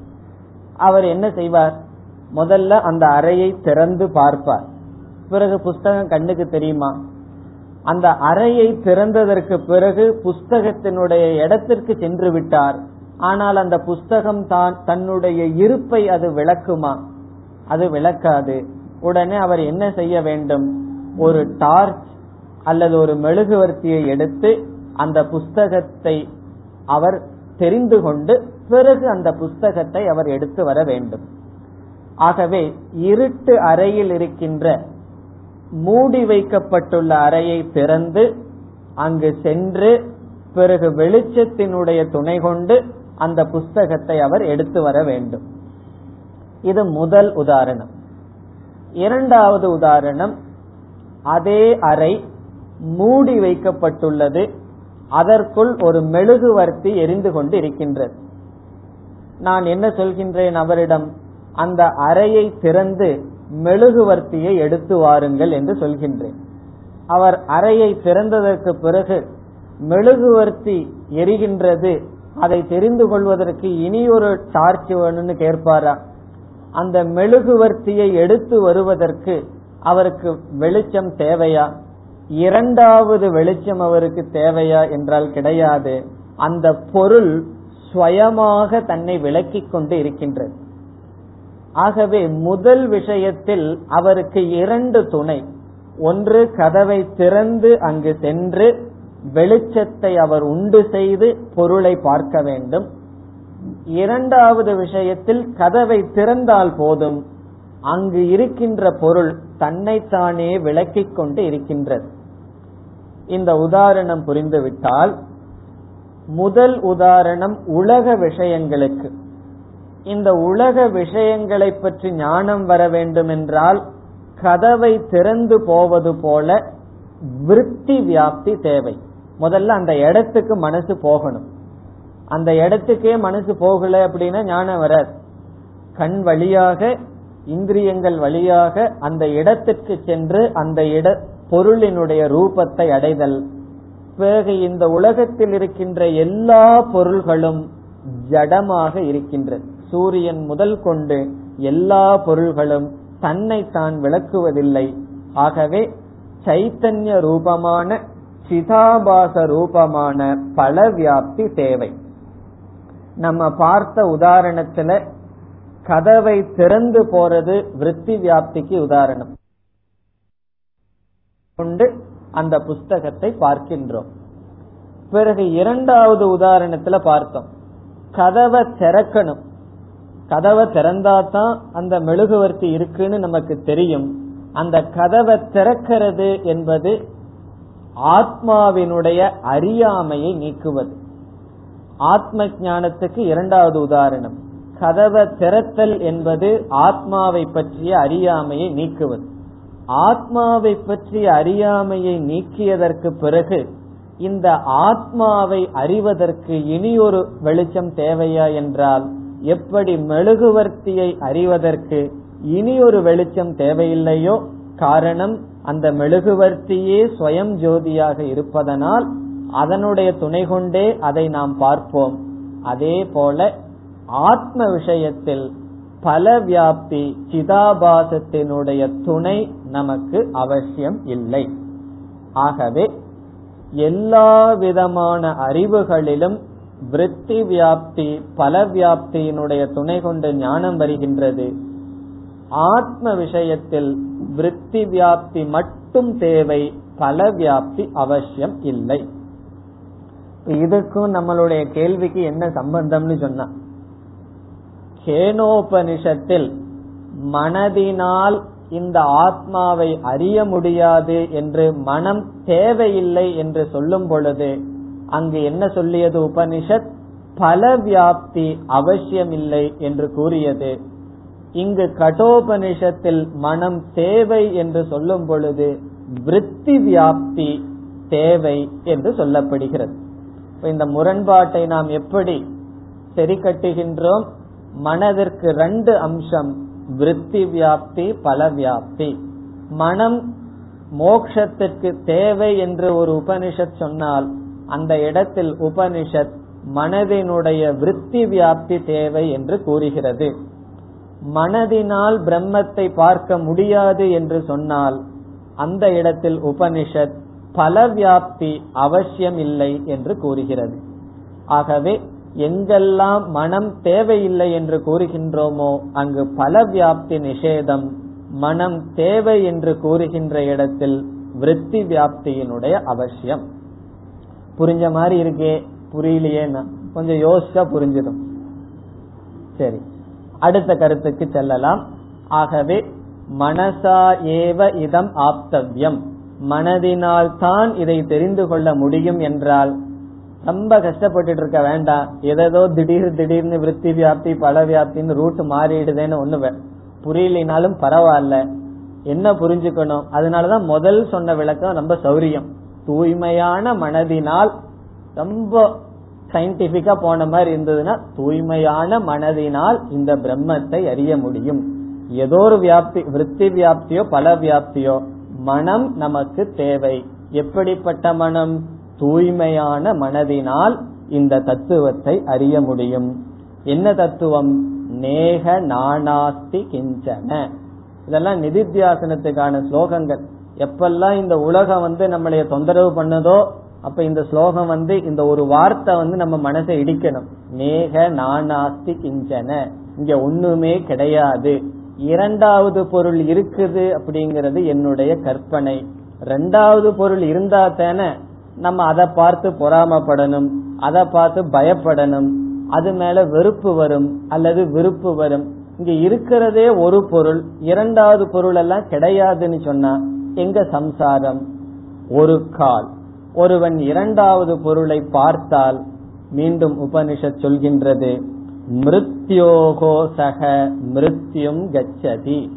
Speaker 1: அவர் என்ன செய்வார்? முதல்ல அந்த அறையை திறந்து பார்ப்பார். பிறகு புஸ்தகம் கண்ணுக்கு தெரியுமா? அந்த அறையை திறந்ததற்கு பிறகு புஸ்தகத்தினுடைய இடத்திற்கு சென்று விட்டார். ஆனால் அந்த புஸ்தகம் தான் தன்னுடைய இருப்பை அது விளக்குமா? அது விளக்காது. உடனே அவர் என்ன செய்ய வேண்டும்? ஒரு டார்ச் அல்லது ஒரு மெழுகுவர்த்தியை எடுத்து அந்த புஸ்தகத்தை அவர் தெரிந்து கொண்டு பிறகு அந்த புஸ்தகத்தை அவர் எடுத்து வர வேண்டும். ஆகவே இருட்டு அறையில் இருக்கின்ற மூடி வைக்கப்பட்டுள்ள அறையை திறந்து அங்கு சென்று பிறகு வெளிச்சத்தினுடைய துணை கொண்டு அந்த புஸ்தகத்தை அவர் எடுத்து வர வேண்டும். இது முதல் உதாரணம். இரண்டாவது உதாரணம் அதே அறை மூடி வைக்கப்பட்டுள்ளது அதற்குள் ஒரு மெழுகுவர்த்தி எரிந்து கொண்டு இருக்கின்றது நான் என்ன சொல்கின்றேன்? அவரிடம் அந்த அறையை திறந்து மெழுகுவர்த்தியை எடுத்து வாருங்கள் என்று சொல்கின்றேன். அவர் அறையை திறந்ததற்கு பிறகு மெழுகுவர்த்தி எரிகின்றது. அதை தெரிந்து கொள்வதற்கு இனி ஒரு டார்ச் வேணும்னு கேட்பாரா? அந்த மெழுகுவர்த்தியை எடுத்து வருவதற்கு அவருக்கு வெளிச்சம் தேவையா? இரண்டாவது வெளிச்சம் அவருக்கு தேவையா என்றால் கிடையாது. அந்த பொருள் ஸ்வயமாக தன்னை விளக்கிக் கொண்டு இருக்கின்றது. ஆகவே முதல் விஷயத்தில் அவருக்கு இரண்டு துணை. ஒன்று கதவை திறந்து அங்கு சென்று வெளிச்சத்தை அவர் உண்டு செய்து பொருளை பார்க்க வேண்டும். இரண்டாவது விஷயத்தில் கதவை திறந்தால் போதும். அங்கு இருக்கின்ற பொருள் தன்னைத்தானே விளக்கிக் கொண்டு இருக்கின்றது. இந்த உதாரணம் புரிந்துவிட்டால் முதல் உதாரணம் உலக விஷயங்களுக்கு. இந்த உலக விஷயங்களை பற்றி ஞானம் வர வேண்டும் என்றால் கதவை திறந்து போவது போல விருத்தி வியாப்தி தேவை. முதல்ல அந்த இடத்துக்கு மனசு போகணும். அந்த இடத்துக்கே மனசு போகல அப்படின்னா ஞானம் வராது. கண் வழியாக இந்திரியங்கள் வழியாக அந்த இடத்திற்கு சென்று அந்த இட பொருளினுடைய ரூபத்தை அடைதல். பிறகு இந்த உலகத்தில் இருக்கின்ற எல்லா பொருள்களும் ஜடமாக இருக்கின்றது. சூரியன் முதல் கொண்டு எல்லா பொருள்களும் தன்னை தான் விளக்குவதில்லை. ஆகவே சைத்தன்ய ரூபமான சிதாபாச ரூபமான பல வியாப்தி தேவை. நம்ம பார்த்த உதாரணத்துல கதவை திறந்து போறது விருத்தி வியாப்திக்கு உதாரணம். கொண்டு அந்த புஸ்தகத்தை பார்க்கின்றோம். பிறகு இரண்டாவது உதாரணத்துல பார்த்தோம். கதவை திறக்கணும். கதவை திறந்தாதான் அந்த மெழுகுவர்த்தி இருக்குன்னு நமக்கு தெரியும். அந்த கதவை திறக்கிறது என்பது ஆத்மாவினுடைய அறியாமையை நீக்குவது. ஆத்ம ஞானத்துக்கு இரண்டாவது உதாரணம். கதவை திறத்தல் என்பது ஆத்மாவை பற்றிய அறியாமையை நீக்குவது. ஆத்மாவை பற்றிய அறியாமையை நீக்கியதற்கு பிறகு இந்த ஆத்மாவை அறிவதற்கு இனி ஒரு வெளிச்சம் தேவையா என்றால் எப்படி மெழுகுவர்த்தியை அறிவதற்கு இனி ஒரு வெளிச்சம் தேவையில்லையோ? காரணம் அந்த மெழுகுவர்த்தியே ஸ்வயம் ஜோதியாக இருப்பதனால் அதனுடைய துணை கொண்டே அதை நாம் பார்ப்போம். அதே போல ஆத்ம விஷயத்தில் பல வியாப்தி சிதாபாசத்தினுடைய துணை நமக்கு அவசியம் இல்லை. ஆகவே எல்லா விதமான அறிவுகளிலும் விருத்தி வியாப்தி பல வியாப்தியினுடைய துணை கொண்டு ஞானம் வருகின்றது. ஆத்ம விஷயத்தில் விருத்தி வியாப்தி மட்டும் தேவை பல வியாப்தி அவசியம் இல்லை. இதுக்கும் நம்மளுடைய கேள்விக்கு என்ன சம்பந்தம்னு சொன்னா கேனோபனிஷத்தில் மனதினால் இந்த ஆத்மாவை அறிய முடியாது என்று மனம் தேவையில்லை என்று சொல்லும் பொழுது அங்கு என்ன சொல்லியது உபனிஷத்? பல வியாப்தி அவசியமில்லை என்று கூறியது. இங்கு கடோபனிஷத்தில் மனம் தேவை என்று சொல்லும் பொழுது விருத்தி வியாப்தி தேவை என்று சொல்லப்படுகிறது. இந்த முரண்பாட்டை நாம் எப்படி சரி கட்டுகின்றோம் மனதிற்கு ரெண்டு அம்சம் விருத்தி வியாப்தி பல வியாப்தி. மனம் மோக்ஷத்திற்கு தேவை என்று ஒரு உபனிஷத் சொன்னால் அந்த இடத்தில் உபனிஷத் மனதினுடைய விருத்தி வியாப்தி தேவை என்று கூறுகிறது. மனதினால் பிரம்மத்தை பார்க்க முடியாது என்று சொன்னால் அந்த இடத்தில் உபனிஷத் பல வியாப்தி அவசியம் இல்லை என்று கூறுகிறது. ஆகவே எங்கெல்லாம் மனம் தேவையில்லை என்று கூறுகின்றோமோ அங்கு பல வியாப்தி நிஷேதம் மனம் தேவை என்று கூறுகின்ற இடத்தில் விருத்தி வியாப்தியினுடைய அவசியம். புரிஞ்ச மாதிரி இருக்கே புரியலையேன்னா கொஞ்சம் யோசிச்சா புரிஞ்சிடும். சரி. அடுத்த கருத்துக்கு செல்லலாம். ஆகவே மனசா ஏவ இதம் ஆப்தவ்யம். மனதினால் தான் இதை தெரிந்து கொள்ள முடியும் என்றால் ரொம்ப கஷ்டப்பட்டுட்டு இருக்க வேண்டாம். ஏதோ திடீர் திடீர்னு விருத்தி வியாப்தி பல வியாப்தின்னு ரூட் மாறிடுதேன்னு ஒண்ணு புரியலினாலும் பரவாயில்ல. என்ன புரிஞ்சுக்கணும்? அதனாலதான் முதல் சொன்ன விளக்கம் ரொம்ப சௌரியம். தூய்மையான மனதினால் ரொம்ப சயின்டிபிக்கா போன மாதிரி இருந்ததுன்னா தூய்மையான மனதினால் இந்த பிரம்மத்தை அறிய முடியும். ஏதோ ஒரு வியாப்தி விருத்தி வியாப்தியோ பல வியாப்தியோ மனம் நமக்கு தேவை. எப்படிப்பட்ட மனம்? தூய்மையான மனதினால் இந்த தத்துவத்தை அறிய முடியும். என்ன தத்துவம்? நேக நானாஸ்தி கிஞ்சன. இதெல்லாம் நிதித்தியாசனத்துக்கான ஸ்லோகங்கள். எப்பெல்லாம் இந்த உலகம் வந்து நம்மளைய தொந்தரவு பண்ணுதோ அப்ப இந்த ஸ்லோகம் வந்து இந்த ஒரு வார்த்தை வந்து நம்ம மனசை இடிக்கணும். மேக நானாஸ்தி கிஞ்சன. இங்க ஒண்ணுமே கிடையாது. இரண்டாவது பொருள் இருக்குது அப்படிங்கறது என்னுடைய கற்பனை. ரெண்டாவது பொருள் இருந்தா தானே நம்ம அதை பார்த்து பொறாமப்படணும் அதை பார்த்து பயப்படணும். அது மேல வெறுப்பு வரும் அல்லது விருப்பு வரும். இங்க இருக்கிறதே ஒரு பொருள் இரண்டாவது பொருள் எல்லாம் கிடையாதுன்னு சொன்னா எங்க சம்சாரம்? ஒரு கால். ஒருவன் இரண்டாவது பொருளை பார்த்தால் மீண்டும் உபனிஷத் சொல்கின்றது மிருத்யோகோ சக மிருத்யும் கச்சதி.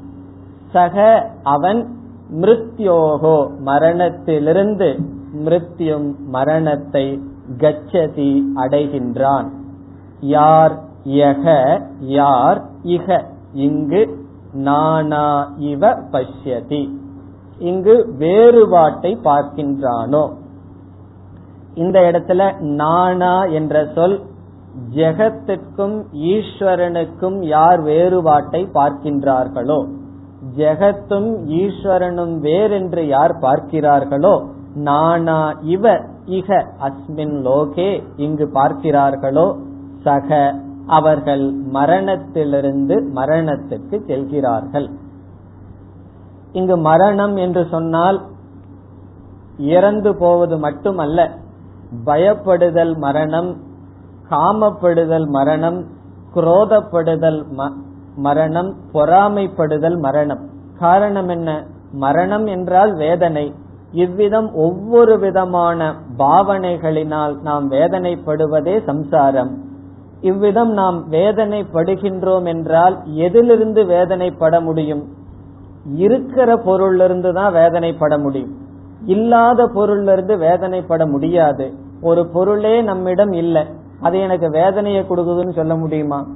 Speaker 1: சக அவன் மிருத்யோகோ மரணத்திலிருந்து மிருத்யும் மரணத்தை கச்சதி அடைகின்றான். யார் யக யார் இக? இங்கு நானா இவ பஷ்யதி. இங்கு வேறுபாட்டை பார்க்கின்றானோ? இந்த இடத்துல நானா என்ற சொல் ஜெகத்துக்கும் ஈஸ்வரனுக்கும் யார் வேறுபாட்டை பார்க்கின்றார்களோ? ஜெகத்தும் ஈஸ்வரனும் வேறென்று யார் பார்க்கிறார்களோ? நானா இவ இக அஸ்மின் லோகே இங்கு பார்க்கிறார்களோ? சக அவர்கள் மரணத்திலிருந்து மரணத்துக்கு செல்கிறார்கள். இங்கு மரணம் என்று சொன்னால் இறந்து போவது மட்டுமல்ல பயப்படுதல் மரணம் காமப்படுதல் மரணம் குரோதப்படுதல் மரணம் பொறாமைப்படுதல் மரணம். காரணம் என்ன? மரணம் என்றால் வேதனை. இவ்விதம் ஒவ்வொரு விதமான பாவனைகளினால் நாம் வேதனைப்படுவதே சம்சாரம். இவ்விதம் நாம் வேதனைப்படுகின்றோம் என்றால் எதிலிருந்து வேதனைப்பட முடியும்? இருக்கிற பொருளிலிருந்து தான் வேதனைப்பட முடியும். இல்லாத பொருளிலிருந்து வேதனைப்பட முடியாது. ஒரு பொருளே நம்மிடம் இல்லை. அது எனக்கு வேதனையை கொடுக்குதுன்னு சொல்ல முடியுமா?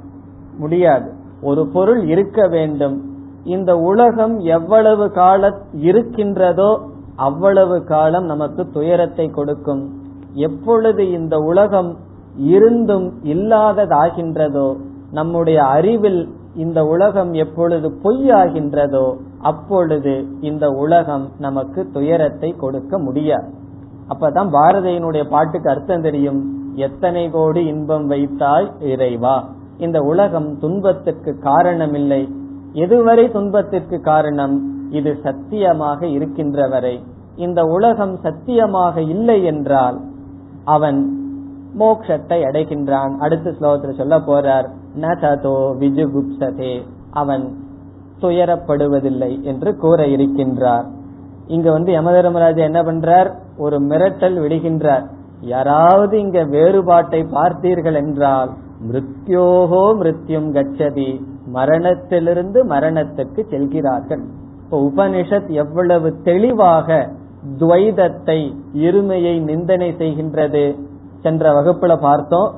Speaker 1: முடியாது. ஒரு பொருள் இருக்க வேண்டும். இந்த உலகம் எவ்வளவு கால இருக்கின்றதோ அவ்வளவு காலம் நமக்கு துயரத்தை கொடுக்கும். எப்பொழுது இந்த உலகம் இருந்தும் இல்லாததாகின்றதோ நம்முடைய அறிவில் இந்த உலகம் எப்பொழுது பொய்யாகின்றதோ அப்பொழுது இந்த உலகம் நமக்கு துயரத்தை கொடுக்க முடியாது. அப்பதான் பாரதியினுடைய பாட்டுக்கு அர்த்தம் தெரியும். எத்தனை கோடி இன்பம் வைத்தாய் இறைவா. இந்த உலகம் துன்பத்திற்கு காரணமில்லை. எதுவரை துன்பத்திற்கு காரணம்? இது சத்தியமாக இருக்கின்ற வரை இந்த உலகம் சத்தியமாக இல்லை என்றால் அவன் மோக்ஷத்தை அடைகின்றான். அடுத்த ஸ்லோகத்தில் சொல்ல போறார் ந ததோ விஜுகுப்சதே. அவன் துயரப்படுவதில்லை என்று கூற இருக்கின்றார் இங்க வந்து யமதர்மராஜா என்ன பண்றார்? ஒரு மிரட்டல் விடுகின்றார். யாராவது இங்க வேறுபாட்டை பார்த்தீர்கள் என்றால் மிருத்யோகோ மிருத்யும் கச்சதி மரணத்திலிருந்து மரணத்துக்கு செல்கிறார்கள். இப்போ உபனிஷத் எவ்வளவு தெளிவாக துவைதத்தை இருமையை நிந்தனை செய்கின்றது. சென்ற வகுப்புல பார்த்தோம்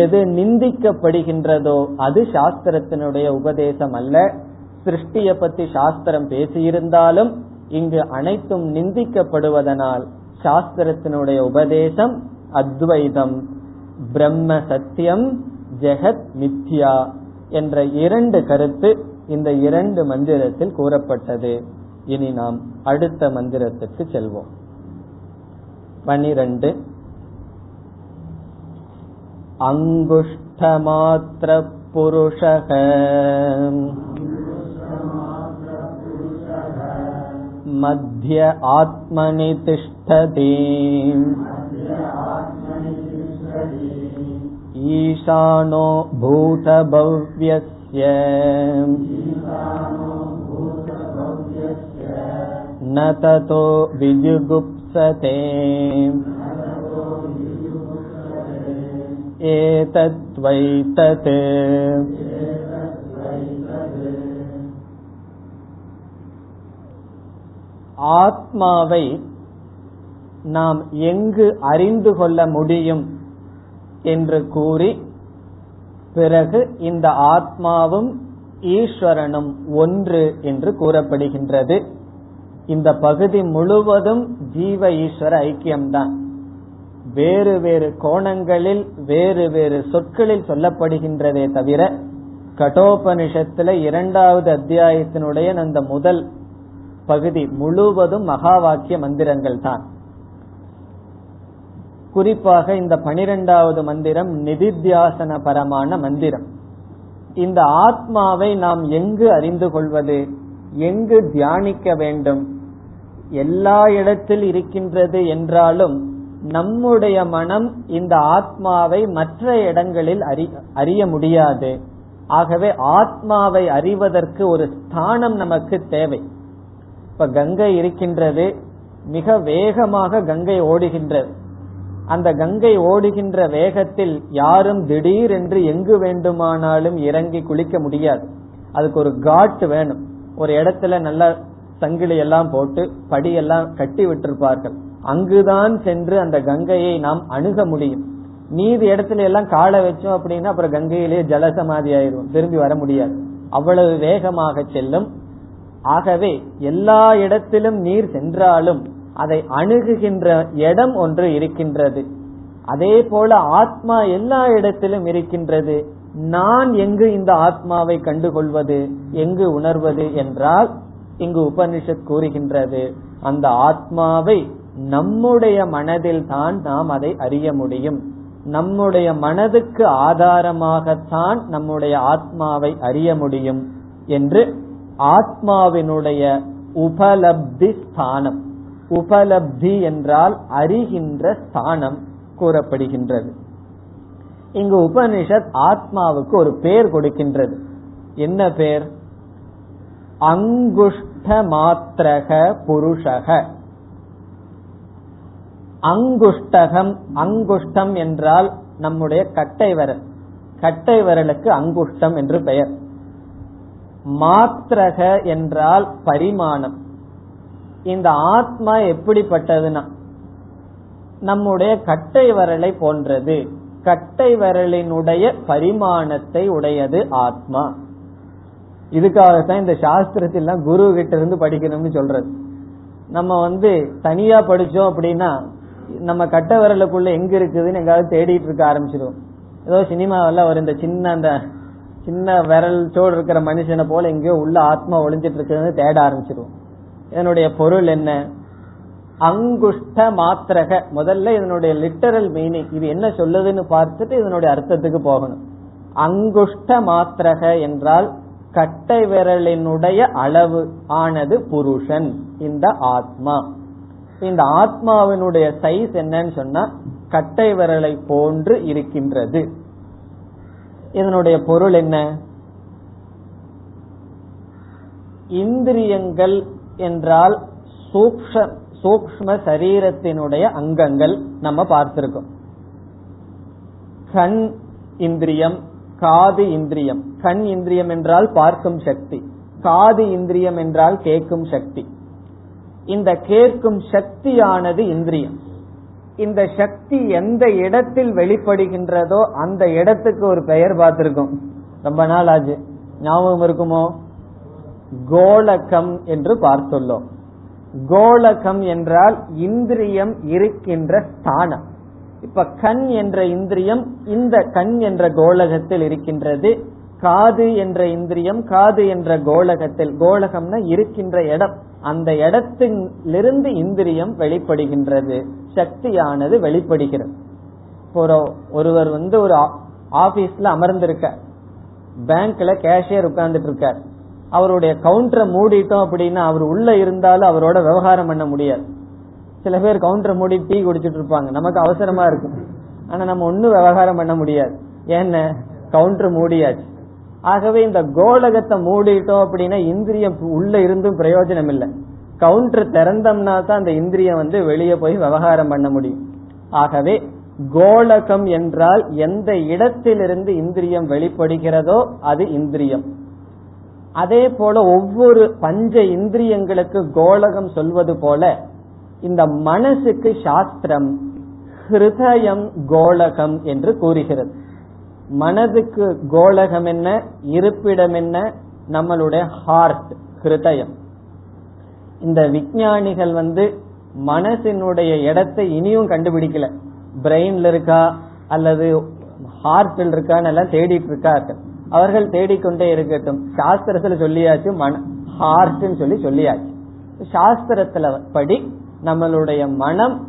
Speaker 1: எது நிந்திக்கப்படுகின்றதோ அது சாஸ்திரத்தினுடைய உபதேசம் அல்ல. சிருஷ்டிய பத்தி சாஸ்திரம் பேசியிருந்தாலும் இங்கு அனைத்தும் நிந்திக்கப்படுவதனால் சாஸ்திரத்தினுடைய உபதேசம் அத்வைதம். பிரம்ம சத்தியம் ஜெகத் மித்யா என்ற இரண்டு கருத்து இந்த இரண்டு மந்திரத்தில் கூறப்பட்டது. இனி நாம் அடுத்த மந்திரத்திற்கு செல்வோம். பனிரெண்டு. அங்குஷ்டமாத்திர புருஷக. मध्य आत्मनि तिष्ठति ईशानो भूतभव्यस्य न ततो विजुगुप्सते एतद्वैतत् ஆத்மாவை நாம் எங்கு அறிந்து கொள்ள முடியும் என்று கூறி பிறகு இந்த ஆத்மாவும் ஈஸ்வரனும் ஒன்று என்று கூறப்படுகின்றது. இந்த பகுதி முழுவதும் ஜீவ ஈஸ்வர ஐக்கியம்தான். வேறு வேறு கோணங்களில் வேறு வேறு சொற்களில் சொல்லப்படுகின்றதே தவிர கடோபனிஷத்துல இரண்டாவது அத்தியாயத்தினுடைய அந்த முதல் பகுதி முழுவதும் மகா வாக்கிய மந்திரங்கள் தான். குறிப்பாக இந்த பனிரெண்டாவது மந்திரம் நிதித்தியாசன பரமான மந்திரம். இந்த ஆத்மாவை நாம் எங்கு அறிந்து கொள்வது? எங்கு தியானிக்க வேண்டும்? எல்லா இடத்தில் இருக்கின்றது என்றாலும் நம்முடைய மனம் இந்த ஆத்மாவை மற்ற இடங்களில் அறிய முடியாது. ஆகவே ஆத்மாவை அறிவதற்கு ஒரு ஸ்தானம் நமக்கு தேவை. இப்ப கங்கை இருக்கின்றது மிக வேகமாக கங்கை ஓடுகின்றது. அந்த கங்கை ஓடுகின்ற வேகத்தில் யாரும் திடீர் என்று எங்கு வேண்டுமானாலும் இறங்கி குளிக்க முடியாது. அதுக்கு ஒரு காட் வேணும். ஒரு இடத்துல நல்ல சங்கிலி எல்லாம் போட்டு படியெல்லாம் கட்டி விட்டிருப்பார்கள். அங்குதான் சென்று அந்த கங்கையை நாம் அணுக முடியும். மீதி இடத்துல எல்லாம் காலை வச்சோம் அப்படின்னா அப்புறம் கங்கையிலேயே ஜலசமாதி ஆயிரும். திரும்பி வர முடியாது. அவ்வளவு வேகமாக செல்லும் ஆகவே எல்லா இடத்திலும் நீர் சென்றாலும் அதை அணுகுகின்ற இடம் ஒன்று இருக்கின்றது. அதே போல ஆத்மா எல்லா இடத்திலும் இருக்கின்றது. நான் எங்கு இந்த ஆத்மாவை கண்டுகொள்வது எங்கு உணர்வது என்றால் இங்கு உபனிஷத் கூறுகின்றது. அந்த ஆத்மாவை நம்முடைய மனதில் தான் நாம் அதை அறிய முடியும். நம்முடைய மனதுக்கு ஆதாரமாகத்தான் நம்முடைய ஆத்மாவை அறிய முடியும் என்று ஆத்மாவினுடைய உபலப்தி ஸ்தானம். உபலப்தி என்றால் அறிகின்ற ஸ்தானம் கூறப்படுகின்றது. இங்கு உபனிஷத் ஆத்மாவுக்கு ஒரு பெயர் கொடுக்கின்றது. என்ன பெயர் அங்குஷ்ட மாத்திரக புருஷக. அங்குஷ்டகம் அங்குஷ்டம் என்றால் நம்முடைய கட்டை விரல் கட்டை விரலுக்கு அங்குஷ்டம் என்று பெயர். மாத்திரக என்றால் பரிமாணம். இந்த ஆத்மா எப்படிப்பட்டதுன்னா நம்முடைய கட்டை விரலை போன்றது. கட்டை விரலினுடைய பரிமாணத்தை உடையது ஆத்மா. இதுக்காகத்தான் இந்த சாஸ்திரத்திலாம் குரு கிட்ட இருந்து படிக்கணும்னு சொல்றது. நம்ம வந்து தனியா படிச்சோம் அப்படின்னா நம்ம கட்ட விரலுக்குள்ள எங்க இருக்குதுன்னு எங்காவது தேடிட்டு இருக்க ஆரம்பிச்சிருவோம். ஏதோ சினிமாவெல்லாம் ஒரு இந்த சின்ன அந்த சின்ன விரல் சோடு இருக்கிற மனுஷனை போல எங்கேயோ உள்ள ஆத்மா ஒளிஞ்சிட்டு இருக்கிறது தேட ஆரம்பிச்சிருவோம் இதனுடைய பொருள் என்ன? அங்குஷ்ட மாத்திரக. முதல்ல இதனுடைய லிட்டரல் மீனிங் இது என்ன சொல்லுதுன்னு பார்த்துட்டு இதனுடைய அர்த்தத்துக்கு போகணும். அங்குஷ்ட மாத்திரக என்றால் கட்டை விரலினுடைய அளவு ஆனது புருஷன் இந்த ஆத்மா. இந்த ஆத்மாவினுடைய சைஸ் என்னன்னு சொன்னா கட்டை விரலை போன்று இருக்கின்றது. இதனுடைய பொருள் என்ன? இந்திரியங்கள் என்றால் சூக்ம சரீரத்தினுடைய அங்கங்கள் நம்ம பார்த்திருக்கோம். கண் இந்திரியம் காது இந்திரியம். கண் இந்திரியம் என்றால் பார்க்கும் சக்தி. காது இந்திரியம் என்றால் கேட்கும் சக்தி. இந்த கேட்கும் சக்தியானது இந்திரியம். இந்த சக்தி எந்த இடத்தில் வெளிப்படுகின்றதோ அந்த இடத்துக்கு ஒரு பெயர் பார்த்திருக்கோம். ரொம்ப நாள் ஆச்சு. ஞாபகம் இருக்குமோ? கோலகம் என்று பார்த்துள்ளோம். கோலகம் என்றால் இந்திரியம் இருக்கின்ற ஸ்தானம். இப்ப கண் என்ற இந்திரியம் இந்த கண் என்ற கோலகத்தில் இருக்கின்றது. காது என்ற இந்திரியம் காது என்ற கோலகத்தில் கோலகம்னா இருக்கின்ற இடம். அந்த இடத்திலிருந்து இந்திரியம் வெளிப்படுகின்றது. சக்தியானது வெளிப்படுகிறது. ஒரு ஒருவர் வந்து ஒரு ஆபீஸ்ல அமர்ந்திருக்க பேங்க்ல கேஷியர் உட்கார்ந்துட்டு இருக்கார் அவருடைய கவுண்டரை மூடிட்டோம் அப்படின்னா அவர் உள்ள இருந்தாலும் அவரோட விவகாரம் பண்ண முடியாது. சில பேர் கவுண்டரை மூடி டீ குடிச்சிட்டு இருப்பாங்க நமக்கு அவசரமா இருக்கும். ஆனா நம்ம ஒன்னும் விவகாரம் பண்ண முடியாது. ஏன்னா கவுண்டர் மூடியாச்சு. ஆகவே இந்த கோலகத்தை மூடிட்டோம் அப்படின்னா இந்திரியம் உள்ள இருந்தும் பிரயோஜனம் இல்லை கவுண்டர் திறந்தோம்னா தான் அந்த இந்திரியம் வந்து வெளியே போய் விவகாரம் பண்ண முடியும். ஆகவே கோலகம் என்றால் எந்த இடத்திலிருந்து இந்திரியம் வெளிப்படுகிறதோ அது இந்திரியம். அதே போல ஒவ்வொரு பஞ்ச இந்திரியங்களுக்கு கோலகம் சொல்வது போல இந்த மனசுக்கு சாஸ்திரம் ஹிருதயம் கோலகம் என்று கூறுகிறது. மனதுக்கு கோலகம் என்ன? இருப்பிடம் என்ன? நம்மளுடைய ஹார்ட் ஹிருதயம். இந்த விஞ்ஞானிகள் வந்து மனசினுடைய இடத்தை இனியும் கண்டுபிடிக்கல. பிரெயின்ல இருக்கா? அல்லது ஹார்ட்டில் இருக்கான்னு எல்லாம் தேடிட்டு இருக்கார்கள். அவர்கள் தேடிக்கொண்டே இருக்கட்டும். சாஸ்திரத்துல சொல்லியாச்சு மன ஹார்ட்னு சொல்லி சொல்லியாச்சு. சாஸ்திரத்துல படி நம்மளுடைய மனம்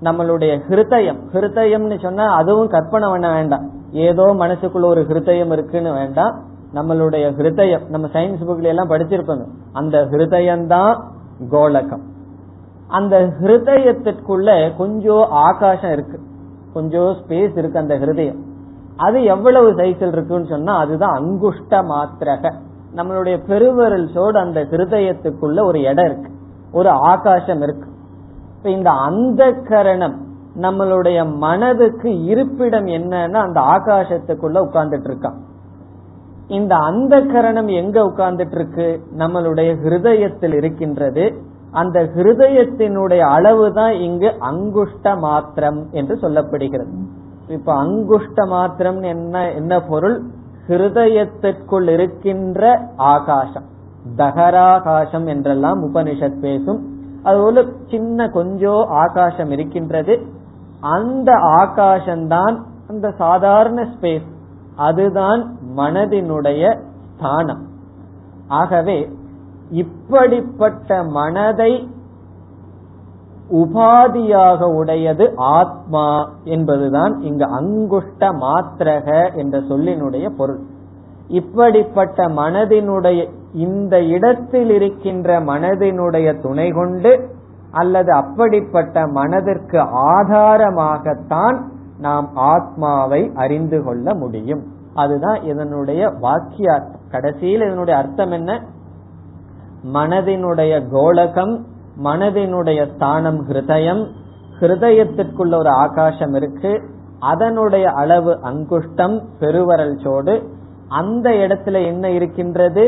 Speaker 1: நம்மளுடைய ஹிருதயம். ஹிருதயம்னு சொன்னா அதுவும் கற்பனை பண்ண வேண்டாம். ஏதோ மனசுக்குள்ள ஒரு ஹிருதயம் இருக்குன்னு வேண்டாம். நம்மளுடைய ஹிருதயம் நம்ம சயின்ஸ் புக்ல எல்லாம் படிச்சிருப்போம் அந்த ஹிருதயம் தான் கோலகம். அந்த ஹிருதயத்திற்குள்ள கொஞ்சம் ஆகாசம் இருக்கு. கொஞ்சம் ஸ்பேஸ் இருக்கு அந்த ஹிருதயம். அது எவ்வளவு சைஸில் இருக்குன்னு சொன்னா அதுதான் அங்குஷ்ட மாத்திரக. நம்மளுடைய பெருவரல் சோடு அந்த ஹிருதயத்துக்குள்ள ஒரு இடம் இருக்கு. ஒரு ஆகாசம் இருக்கு. இப்ப இந்த அந்த கரணம் நம்மளுடைய மனதுக்கு இருப்பிடம் என்னன்னா அந்த ஆகாசத்துக்குள்ள உட்கார்ந்துட்டு இருக்கான் இந்த அந்த கரணம் எங்க உட்கார்ந்துட்டு இருக்கு நம்மளுடைய ஹிருதயத்தில் இருக்கின்றது. அந்த ஹிருதயத்தினுடைய அளவு தான் இங்கு அங்குஷ்ட மாத்திரம் என்று சொல்லப்படுகிறது. இப்ப அங்குஷ்ட மாத்திரம் என்ன என்ன பொருள்? ஹிருதயத்திற்குள் இருக்கின்ற ஆகாசம். தகராகாசம் என்றெல்லாம் உபனிஷத் பேசும். அதுபோல சின்ன கொஞ்சம் ஆகாசம் இருக்கின்றது. அந்த ஆகாசம்தான் அந்த சாதாரண ஸ்பேஸ் அதுதான் மனதினுடைய ஸ்தானம். ஆகவே இப்படிப்பட்ட மனதை உபாதியாக உடையது ஆத்மா என்பதுதான் இங்கு அங்குஷ்ட மாத்திரக என்ற சொல்லினுடைய பொருள். இப்படிப்பட்ட மனதினுடைய இந்த இடத்தில் இருக்கின்ற மனதினுடைய துணை கொண்டு அல்லது அப்படிப்பட்ட மனதிற்கு ஆதாரமாகத்தான் நாம் ஆத்மாவை அறிந்து கொள்ள முடியும். அதுதான் இதனுடைய வாக்கிய கடைசியில் இதனுடைய அர்த்தம் என்ன? மனதினுடைய கோலகம் மனதினுடைய ஸ்தானம் ஹிருதயம் ஹிருதயத்திற்குள்ள ஒரு ஆகாசம் இருக்கு அதனுடைய அளவு அங்குஷ்டம் பெருவரல் சோடு அந்த இடத்துல என்ன இருக்கின்றது?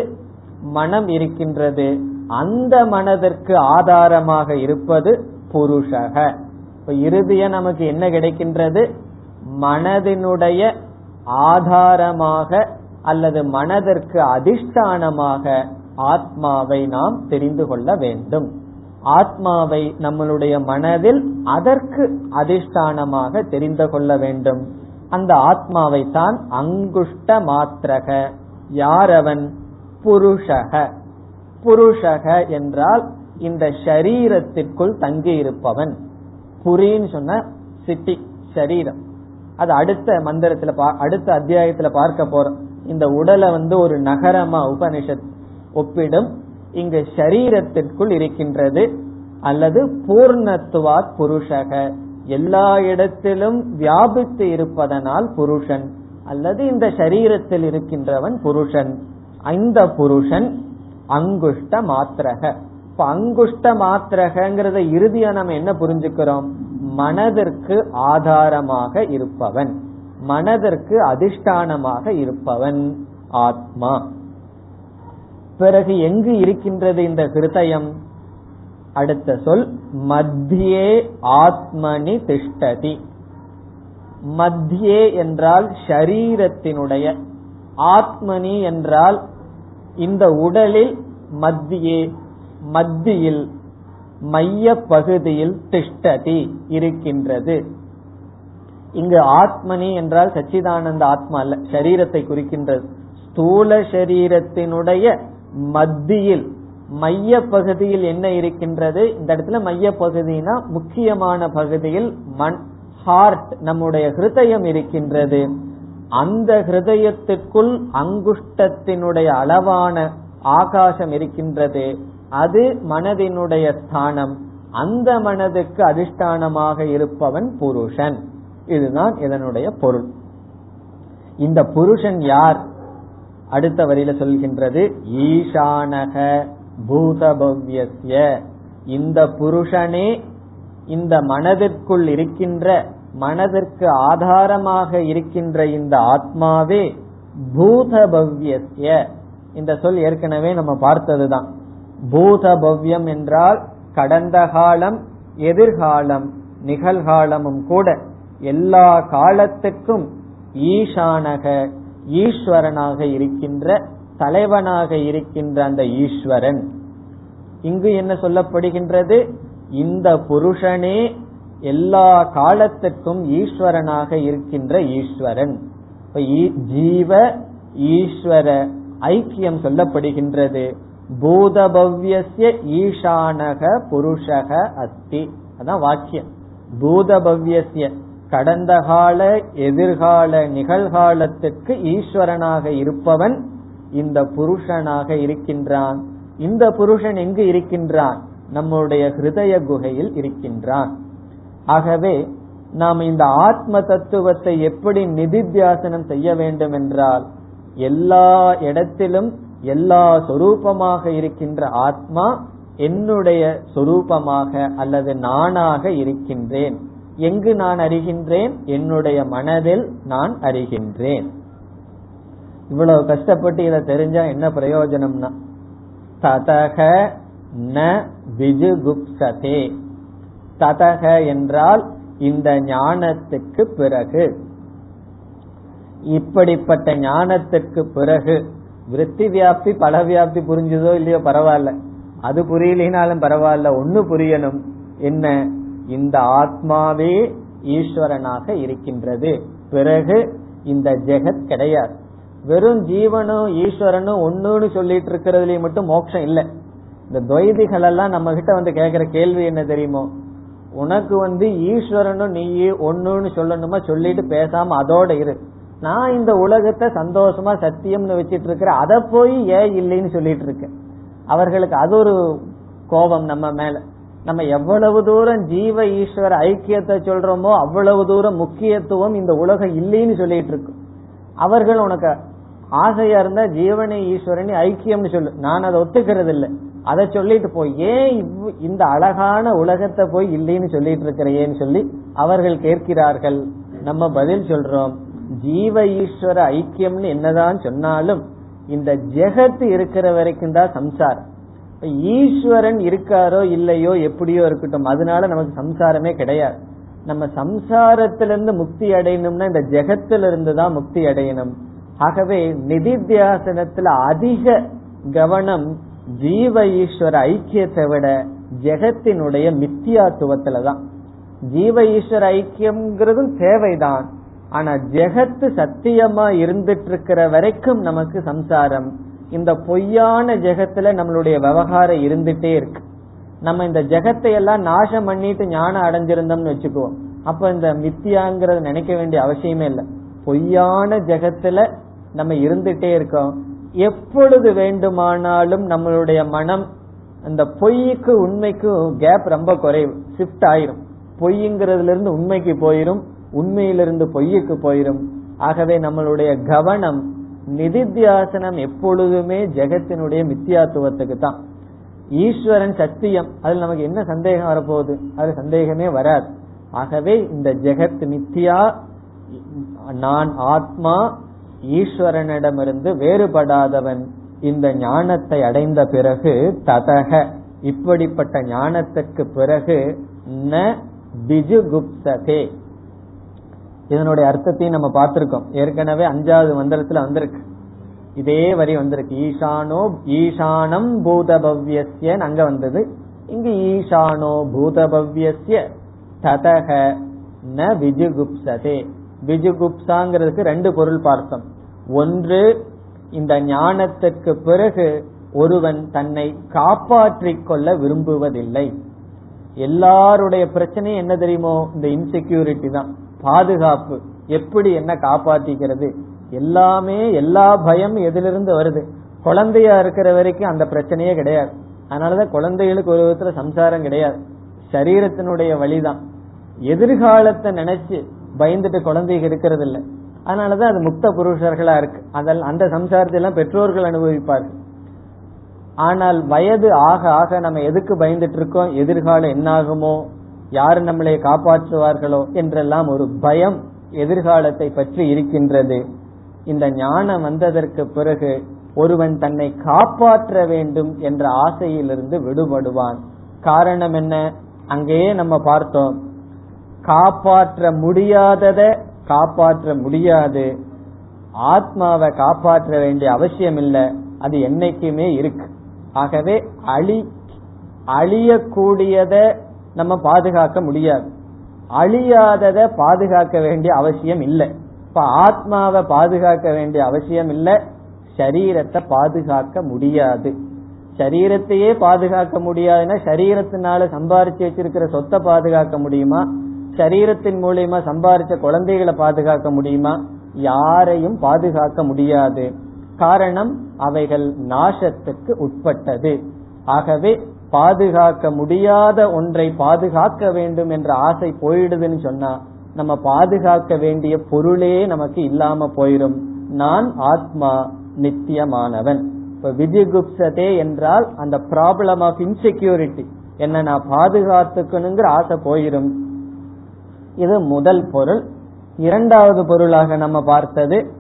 Speaker 1: மனம் இருக்கின்றது. அந்த மனதிற்கு ஆதாரமாக இருப்பது புருஷக. இப்ப இறுதிய நமக்கு என்ன கிடைக்கின்றது? மனதினுடைய ஆதாரமாக அல்லது மனதிற்கு அதிஷ்டானமாக ஆத்மாவை நாம் தெரிந்து கொள்ள வேண்டும். ஆத்மாவை நம்மளுடைய மனதில் அதற்கு அதிஷ்டானமாக தெரிந்து கொள்ள வேண்டும். அந்த ஆத்மாவை தான் அங்குஷ்ட மாத்திரக. யாரவன் புருஷக. புருஷக என்றால் இந்த ஷரீரத்திற்குள் தங்கி இருப்பவன் புரின்னு சொன்ன சிட்டி சரீரம் அது அடுத்த மந்திரத்துல அடுத்த அத்தியாயத்துல பார்க்க போறோம். இந்த உடலை வந்து ஒரு நகரமா உபனிஷத் ஒப்பிடும். இங்கு ஷரீரத்திற்குள் இருக்கின்றது அல்லது பூர்ணத்துவாத் புருஷக. எல்லா இடத்திலும் வியாபித்து இருப்பதனால் புருஷன் அல்லது இந்த சரீரத்தில் இருக்கின்றவன் புருஷன். அந்த புருஷன் அங்குஷ்ட மாத்திரக. இப்ப அங்குஷ்ட மாத்திரகங்கிறத இறுதியா நம்ம என்ன புரிஞ்சுக்கிறோம்? மனதிற்கு ஆதாரமாக இருப்பவன். மனதிற்கு அதிஷ்டானமாக இருப்பவன் ஆத்மா. பிறகு எங்கு இருக்கின்றது இந்த ஹிருதயம்? அடுத்த சொல் மத்தியே ஆத்மனி திஷ்டதி. மத்தியே என்றால் ஷரீரத்தினுடைய ஆத்மனி என்றால் இந்த உடலில் மத்தியே மத்தியில் மைய பகுதியில் திஷ்டதி இருக்கின்றது. இங்கு ஆத்மனி என்றால் சச்சிதானந்த ஆத்மா அல்ல சரீரத்தை குறிக்கின்றது. ஸ்தூல சரீரத்தினுடைய மத்தியில் மைய பகுதியில் என்ன இருக்கின்றது? இந்த இடத்துல மைய பகுதினா முக்கியமான பகுதியில் மண் ஹார்ட் நம்முடைய ஹிருதயம் இருக்கின்றது. அந்த ஹிருதயத்திற்குள் அங்குஷ்டத்தினுடைய அளவான ஆகாசம் இருக்கின்றது. அது மனதினுடைய ஸ்தானம். அந்த மனதுக்கு அதிஷ்டானமாக இருப்பவன் புருஷன். இதுதான் இதனுடைய பொருள். இந்த புருஷன் யார்? அடுத்த வரியில சொல்கின்றது ஈசானக பூதபவ்யஸ்ய. இந்த புருஷனே இந்த மனதிற்குள் இருக்கின்ற மனதிற்கு ஆதாரமாக இருக்கின்ற இந்த ஆத்மாவே பூதபவ்யஸ்ய. இந்த சொல் ஏற்கனவே நம்ம பார்த்ததுதான். பூதபவ்யம் என்றால் கடந்த காலம் எதிர்காலம் நிகழ்காலமும் கூட எல்லா காலத்துக்கும் ஈசானக ஈஸ்வரனாக இருக்கின்ற தலைவனாக இருக்கின்ற அந்த ஈஸ்வரன். இங்கு என்ன சொல்லப்படுகின்றது? இந்த புருஷனே எல்லா காலத்திற்கும் ஈஸ்வரனாக இருக்கின்ற ஈஸ்வரன். ஜீவ ஈஸ்வர ஐக்கியம் சொல்லப்படுகின்றது. பூதபவ்யஸ்ய ஈசானக புருஷக அஸ்தி. அதான் வாக்கியம். பூதபவ்யசிய கடந்த கால எதிர்கால நிகழ்காலத்திற்கு ஈஸ்வரனாக இருப்பவன் இந்த புருஷனாக இருக்கின்றான். இந்த புருஷன் எங்கு இருக்கின்றான்? நம்முடைய ஹிருதய குகையில் இருக்கின்றான். ஆகவே நாம் இந்த ஆத்ம தத்துவத்தை எப்படி நிதித்தியாசனம் செய்ய வேண்டும் என்றால் எல்லா இடத்திலும் எல்லா சொரூபமாக இருக்கின்ற ஆத்மா என்னுடைய சொரூபமாக அல்லது நானாக இருக்கின்றேன். எங்கு நான் அறிகின்றேன்? என்னுடைய மனதில் நான் அறிகின்றேன். இவ்வளவு கஷ்டப்பட்டு இதை தெரிஞ்சா என்ன பிரயோஜனம்னா ததக ந விஜுகுப்சதே. ததக என்றால் இந்த ஞானத்துக்கு பிறகு. இப்படிப்பட்ட ஞானத்துக்கு பிறகு விருத்தி வியாப்தி பல வியாப்தி புரிஞ்சதோ இல்லையோ பரவாயில்ல. அது புரியலினாலும் பரவாயில்ல ஒன்னு புரியணும். என்ன? இந்த ஆத்மாவே ஈஸ்வரனாக இருக்கின்றது. பிறகு இந்த ஜெகத் கிடையாது. வெறும் ஜீவனும் ஈஸ்வரனும் ஒன்னுன்னு சொல்லிட்டு இருக்கிறதுலயும் மட்டும் மோட்சம் இல்ல. இந்த துவைதிகள் எல்லாம் நம்ம கிட்ட வந்து கேக்குற கேள்வி என்ன தெரியுமோ? உனக்கு வந்து ஈஸ்வரனும் நீயே ஒன்னுன்னு சொல்லணுமா சொல்லிட்டு பேசாம அதோட இரு. நான் இந்த உலகத்தை சந்தோஷமா சத்தியம்னு வச்சிட்டு இருக்கிறேன் அதை போய் ஏன் இல்லைன்னு சொல்லிட்டு இருக்கேன். அவர்களுக்கு அது ஒரு கோபம் நம்ம மேல. நம்ம எவ்வளவு தூரம் ஜீவ ஈஸ்வர ஐக்கியத்தை சொல்றோமோ அவ்வளவு தூரம் முக்கியத்துவம் இந்த உலகம் இல்லைன்னு சொல்லிட்டு இருக்கு. அவர்கள் உனக்கு ஆசையா இருந்தா ஜீவனை ஈஸ்வரனை ஐக்கியம்னு சொல்லு. நான் அதை ஒத்துக்கிறது இல்லை அதை சொல்லிட்டு போய் ஏன் இந்த அழகான உலகத்தை போய் இல்லைன்னு சொல்லிட்டு இருக்கிறேன்னு சொல்லி அவர்கள் கேட்கிறார்கள். நம்ம பதில் சொல்றோம். ஜீவ ஈஸ்வர ஐக்கியம்னு என்னதான் சொன்னாலும் இந்த ஜெகத்து இருக்கிற வரைக்கும் தான் சம்சாரம். ஈஸ்வரன் இருக்காரோ இல்லையோ எப்படியோ இருக்கட்டும். அதனால நமக்கு சம்சாரமே கிடையாது. நம்ம சம்சாரத்திலிருந்து முக்தி அடையணும்னா இந்த ஜெகத்திலிருந்து தான் முக்தி அடையணும். ஆகவே நிதித்தியாசனத்துல அதிக கவனம் ஜீவ ஈஸ்வர ஐக்கியத்தை விட ஜெகத்தினுடைய மித்தியாத்துவத்துலதான் ஜீவ ஈஸ்வர ஐக்கியம்ங்கிறதும் தேவைதான். ஆனா ஜெகத்து சத்தியமா இருந்துட்டு இருக்கிற வரைக்கும் நமக்கு சம்சாரம். இந்த பொய்யான ஜெகத்துல நம்மளுடைய விவகாரம் இருந்துட்டே இருக்கு. நம்ம இந்த ஜெகத்தை எல்லாம் நாசம் பண்ணிட்டு ஞானம் அடைஞ்சிருந்தோம்னு வச்சுக்குவோம். அப்ப இந்த மித்தியாங்கிறத நினைக்க வேண்டிய அவசியமே இல்லை. பொய்யான ஜெகத்துல நம்ம இருந்துட்டே இருக்கோம். எப்பொழுது வேண்டுமானாலும் நம்மளுடைய மனம் அந்த பொய்க்கு உண்மைக்கும் கேப் ரொம்ப குறைவு ஷிஃப்ட் ஆயிரும். பொய்ங்கிறதுல இருந்து உண்மைக்கு போயிரும் உண்மையிலிருந்து பொய்யுக்கு போயிரும். ஆகவே நம்மளுடைய கவனம் நிதித்தியாசனம் எப்பொழுதுமே ஜெகத்தினுடைய மித்தியாத்துவத்துக்கு தான். ஈஸ்வரன் சத்தியம் அதுல நமக்கு என்ன சந்தேகம் வரப்போகுது? அது சந்தேகமே வராது. ஆகவே இந்த ஜெகத் மித்தியா நான் ஆத்மா ஈஸ்வரனிடமிருந்து வேறுபடாதவன் இந்த ஞானத்தை அடைந்த பிறகு ததக. இப்படிப்பட்ட ஞானத்துக்கு பிறகு ந பிஜுகுப்சதே இதனுடைய அர்த்தத்தையும் நம்ம பார்த்திருக்கோம். ஏற்கனவே அஞ்சாவது மந்திரத்துல வந்திருக்கு. இதே வரி வந்திருக்கு. ஈசானோ ஈசானம் பூதபவ்யஸ்ய அங்க வந்தது. இங்கு ஈசானோ பூதபவ்யசிய ததக ந விஜுகுப்சதே விஜுகுப்சாங்கிறதுக்கு ரெண்டு பொருள் பார்த்தோம். ஒன்று இந்த ஞானத்துக்கு பிறகு ஒருவன் தன்னை காப்பாற்றிக் கொள்ள விரும்புவதில்லை. எல்லாருடைய பிரச்சனையும் என்ன தெரியுமோ? இந்த இன்செக்யூரிட்டி தான். பாதுகாப்பு. எப்படி என்ன காப்பாத்திக்கிறது? எல்லாமே எல்லா பயம் எதிலிருந்து வருது. குழந்தையா இருக்கிற வரைக்கும் அந்த பிரச்சனையே கிடையாது. அதனாலதான் குழந்தைகளுக்கு ஒரு விதத்துல சம்சாரம் கிடையாது. சரீரத்தினுடைய வழிதான். எதிர்காலத்தை நினைச்சு பயந்துட்டு குழந்தைங்க இருக்கிறது இல்லை அதனாலதான் அது முக்த புருஷர்களா இருக்கு. அதில் அந்த சம்சாரத்தை எல்லாம் பெற்றோர்கள் அனுபவிப்பார்கள். ஆனால் வயது ஆக ஆக நம்ம எதுக்கு பயந்துட்டு இருக்கோம்? எதிர்காலம் என்னாகுமோ? யார் நம்மளை காப்பாற்றுவார்களோ? என்றெல்லாம் ஒரு பயம் எதிர்காலத்தை பற்றி இருக்கின்றது. இந்த ஞானம் வந்ததற்கு பிறகு ஒருவன் தன்னை காப்பாற்ற வேண்டும் என்ற ஆசையிலிருந்து விடுபடுவான். காரணம் என்ன? அங்கேயே நம்ம பார்த்தோம். காப்பாற்ற முடியாதத காப்பாற்ற முடியாது. ஆத்மாவை காப்பாற்ற வேண்டிய அவசியம் இல்லை அது என்னைக்குமே இருக்கு. ஆகவே அழி அழியக்கூடியத நம்ம பாதுகாக்க முடியாது. அழியாதத பாதுகாக்க வேண்டிய அவசியம் இல்லை இப்ப ஆத்மாவை பாதுகாக்க வேண்டிய அவசியம் இல்லை சரீரத்தை பாதுகாக்க முடியாது. சரீரத்தையே பாதுகாக்க முடியாதுன்னா சரீரத்தினால சம்பாரிச்சு வச்சிருக்கிற சொத்தை பாதுகாக்க முடியுமா? சரீரத்தின் மூலியமா சம்பாரிச்ச குழந்தைகளை பாதுகாக்க முடியுமா? யாரையும் பாதுகாக்க முடியாது. காரணம் அவைகள் நாசத்துக்கு உட்பட்டது. ஆகவே பாதுகாக்க முடியாத ஒன்றை பாதுகாக்க வேண்டும் என்ற ஆசை போயிடுதுன்னு சொன்னா நம்ம பாதுகாக்க வேண்டிய பொருளே நமக்கு இல்லாம போயிடும் நான் ஆத்மா நித்தியமானவன். இப்ப விஜிகுப்சதே என்றால் அந்த ப்ராப்ளம் ஆஃப் இன்செக்யூரிட்டி என்ன நான் பாதுகாத்துக்கணுங்கிற ஆசை போயிடும் இது முதல் பொருள். இரண்டாவது பொருளாக நம்ம பார்த்தது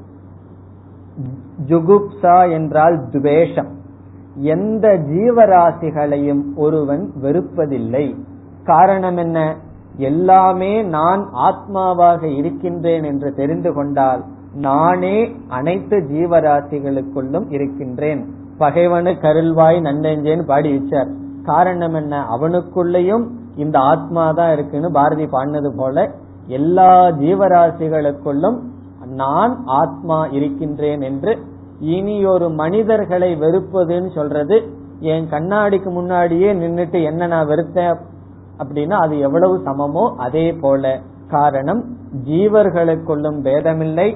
Speaker 1: ஜுகுப்சா என்றால் துவேஷம். எந்த ஜீவராசிகளையும் ஒருவன் வெறுப்பதில்லை. காரணம் என்ன? எல்லாமே நான் ஆத்மாவாக இருக்கின்றேன் என்று தெரிந்து கொண்டால் நானே அனைத்து ஜீவராசிகளுக்குள்ளும் இருக்கின்றேன். பகைவனு கருள்வாய் நன்னெஞ்சேன்னு பாடி வச்சார் காரணம் என்ன? அவனுக்குள்ளேயும் இந்த ஆத்மா தான் இருக்குன்னு பாரதி பாடினது போல எல்லா ஜீவராசிகளுக்குள்ளும் நான் ஆத்மா இருக்கின்றேன் என்று இனி ஒரு மனிதர்களை வெறுப்பதுன்னு சொல்றது. என் கண்ணாடிக்கு முன்னாடியே நின்னுட்டு என்ன நான் வெறுத்தேன் அப்படின்னா அது எவ்வளவு சமமோ அதே போல. காரணம் ஜீவர்களுக்குள்ளும் பேதமில்லை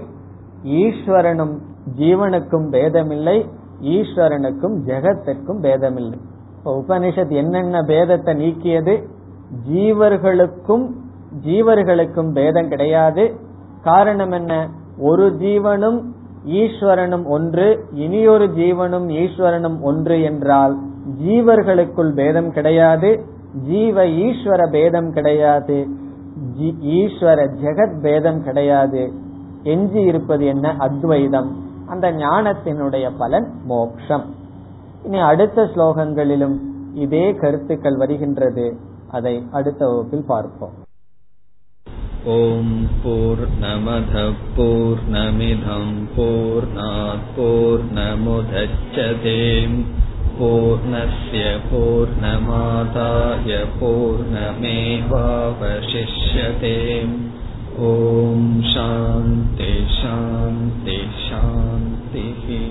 Speaker 1: ஈஸ்வரனும் ஜீவனுக்கும் பேதமில்லை ஈஸ்வரனுக்கும் ஜெகத்திற்கும் பேதமில்லை. இப்ப உபனிஷத் என்னென்ன பேதத்தை நீக்கியது? ஜீவர்களுக்கும் ஜீவர்களுக்கும் பேதம் கிடையாது. காரணம் என்ன? ஒரு ஜீவனும் ஈஸ்வரனும் ஒன்று இனியொரு ஜீவனும் ஈஸ்வரனும் ஒன்று என்றால் ஜீவர்களுக்குள் பேதம் கிடையாது ஜீவ ஈஸ்வர பேதம் கிடையாது ஈஸ்வர ஜெகத் பேதம் கிடையாது. எஞ்சி இருப்பது என்ன? அத்வைதம். அந்த ஞானத்தினுடைய பலன் மோக்ஷம். இனி அடுத்த ஸ்லோகங்களிலும் இதே கருத்துக்கள் வருகின்றது. அதை அடுத்த வகுப்பில் பார்ப்போம்.
Speaker 2: ஓம் போர் நமத போர் நமிதம் போர் போர் நமுதச்சதேம் பூர்ணய பூர்ணமாதாய பூர்ணமேவாவசிஷ்யதேம். ஓம் சாந்தி சாந்தி சாந்திஹி.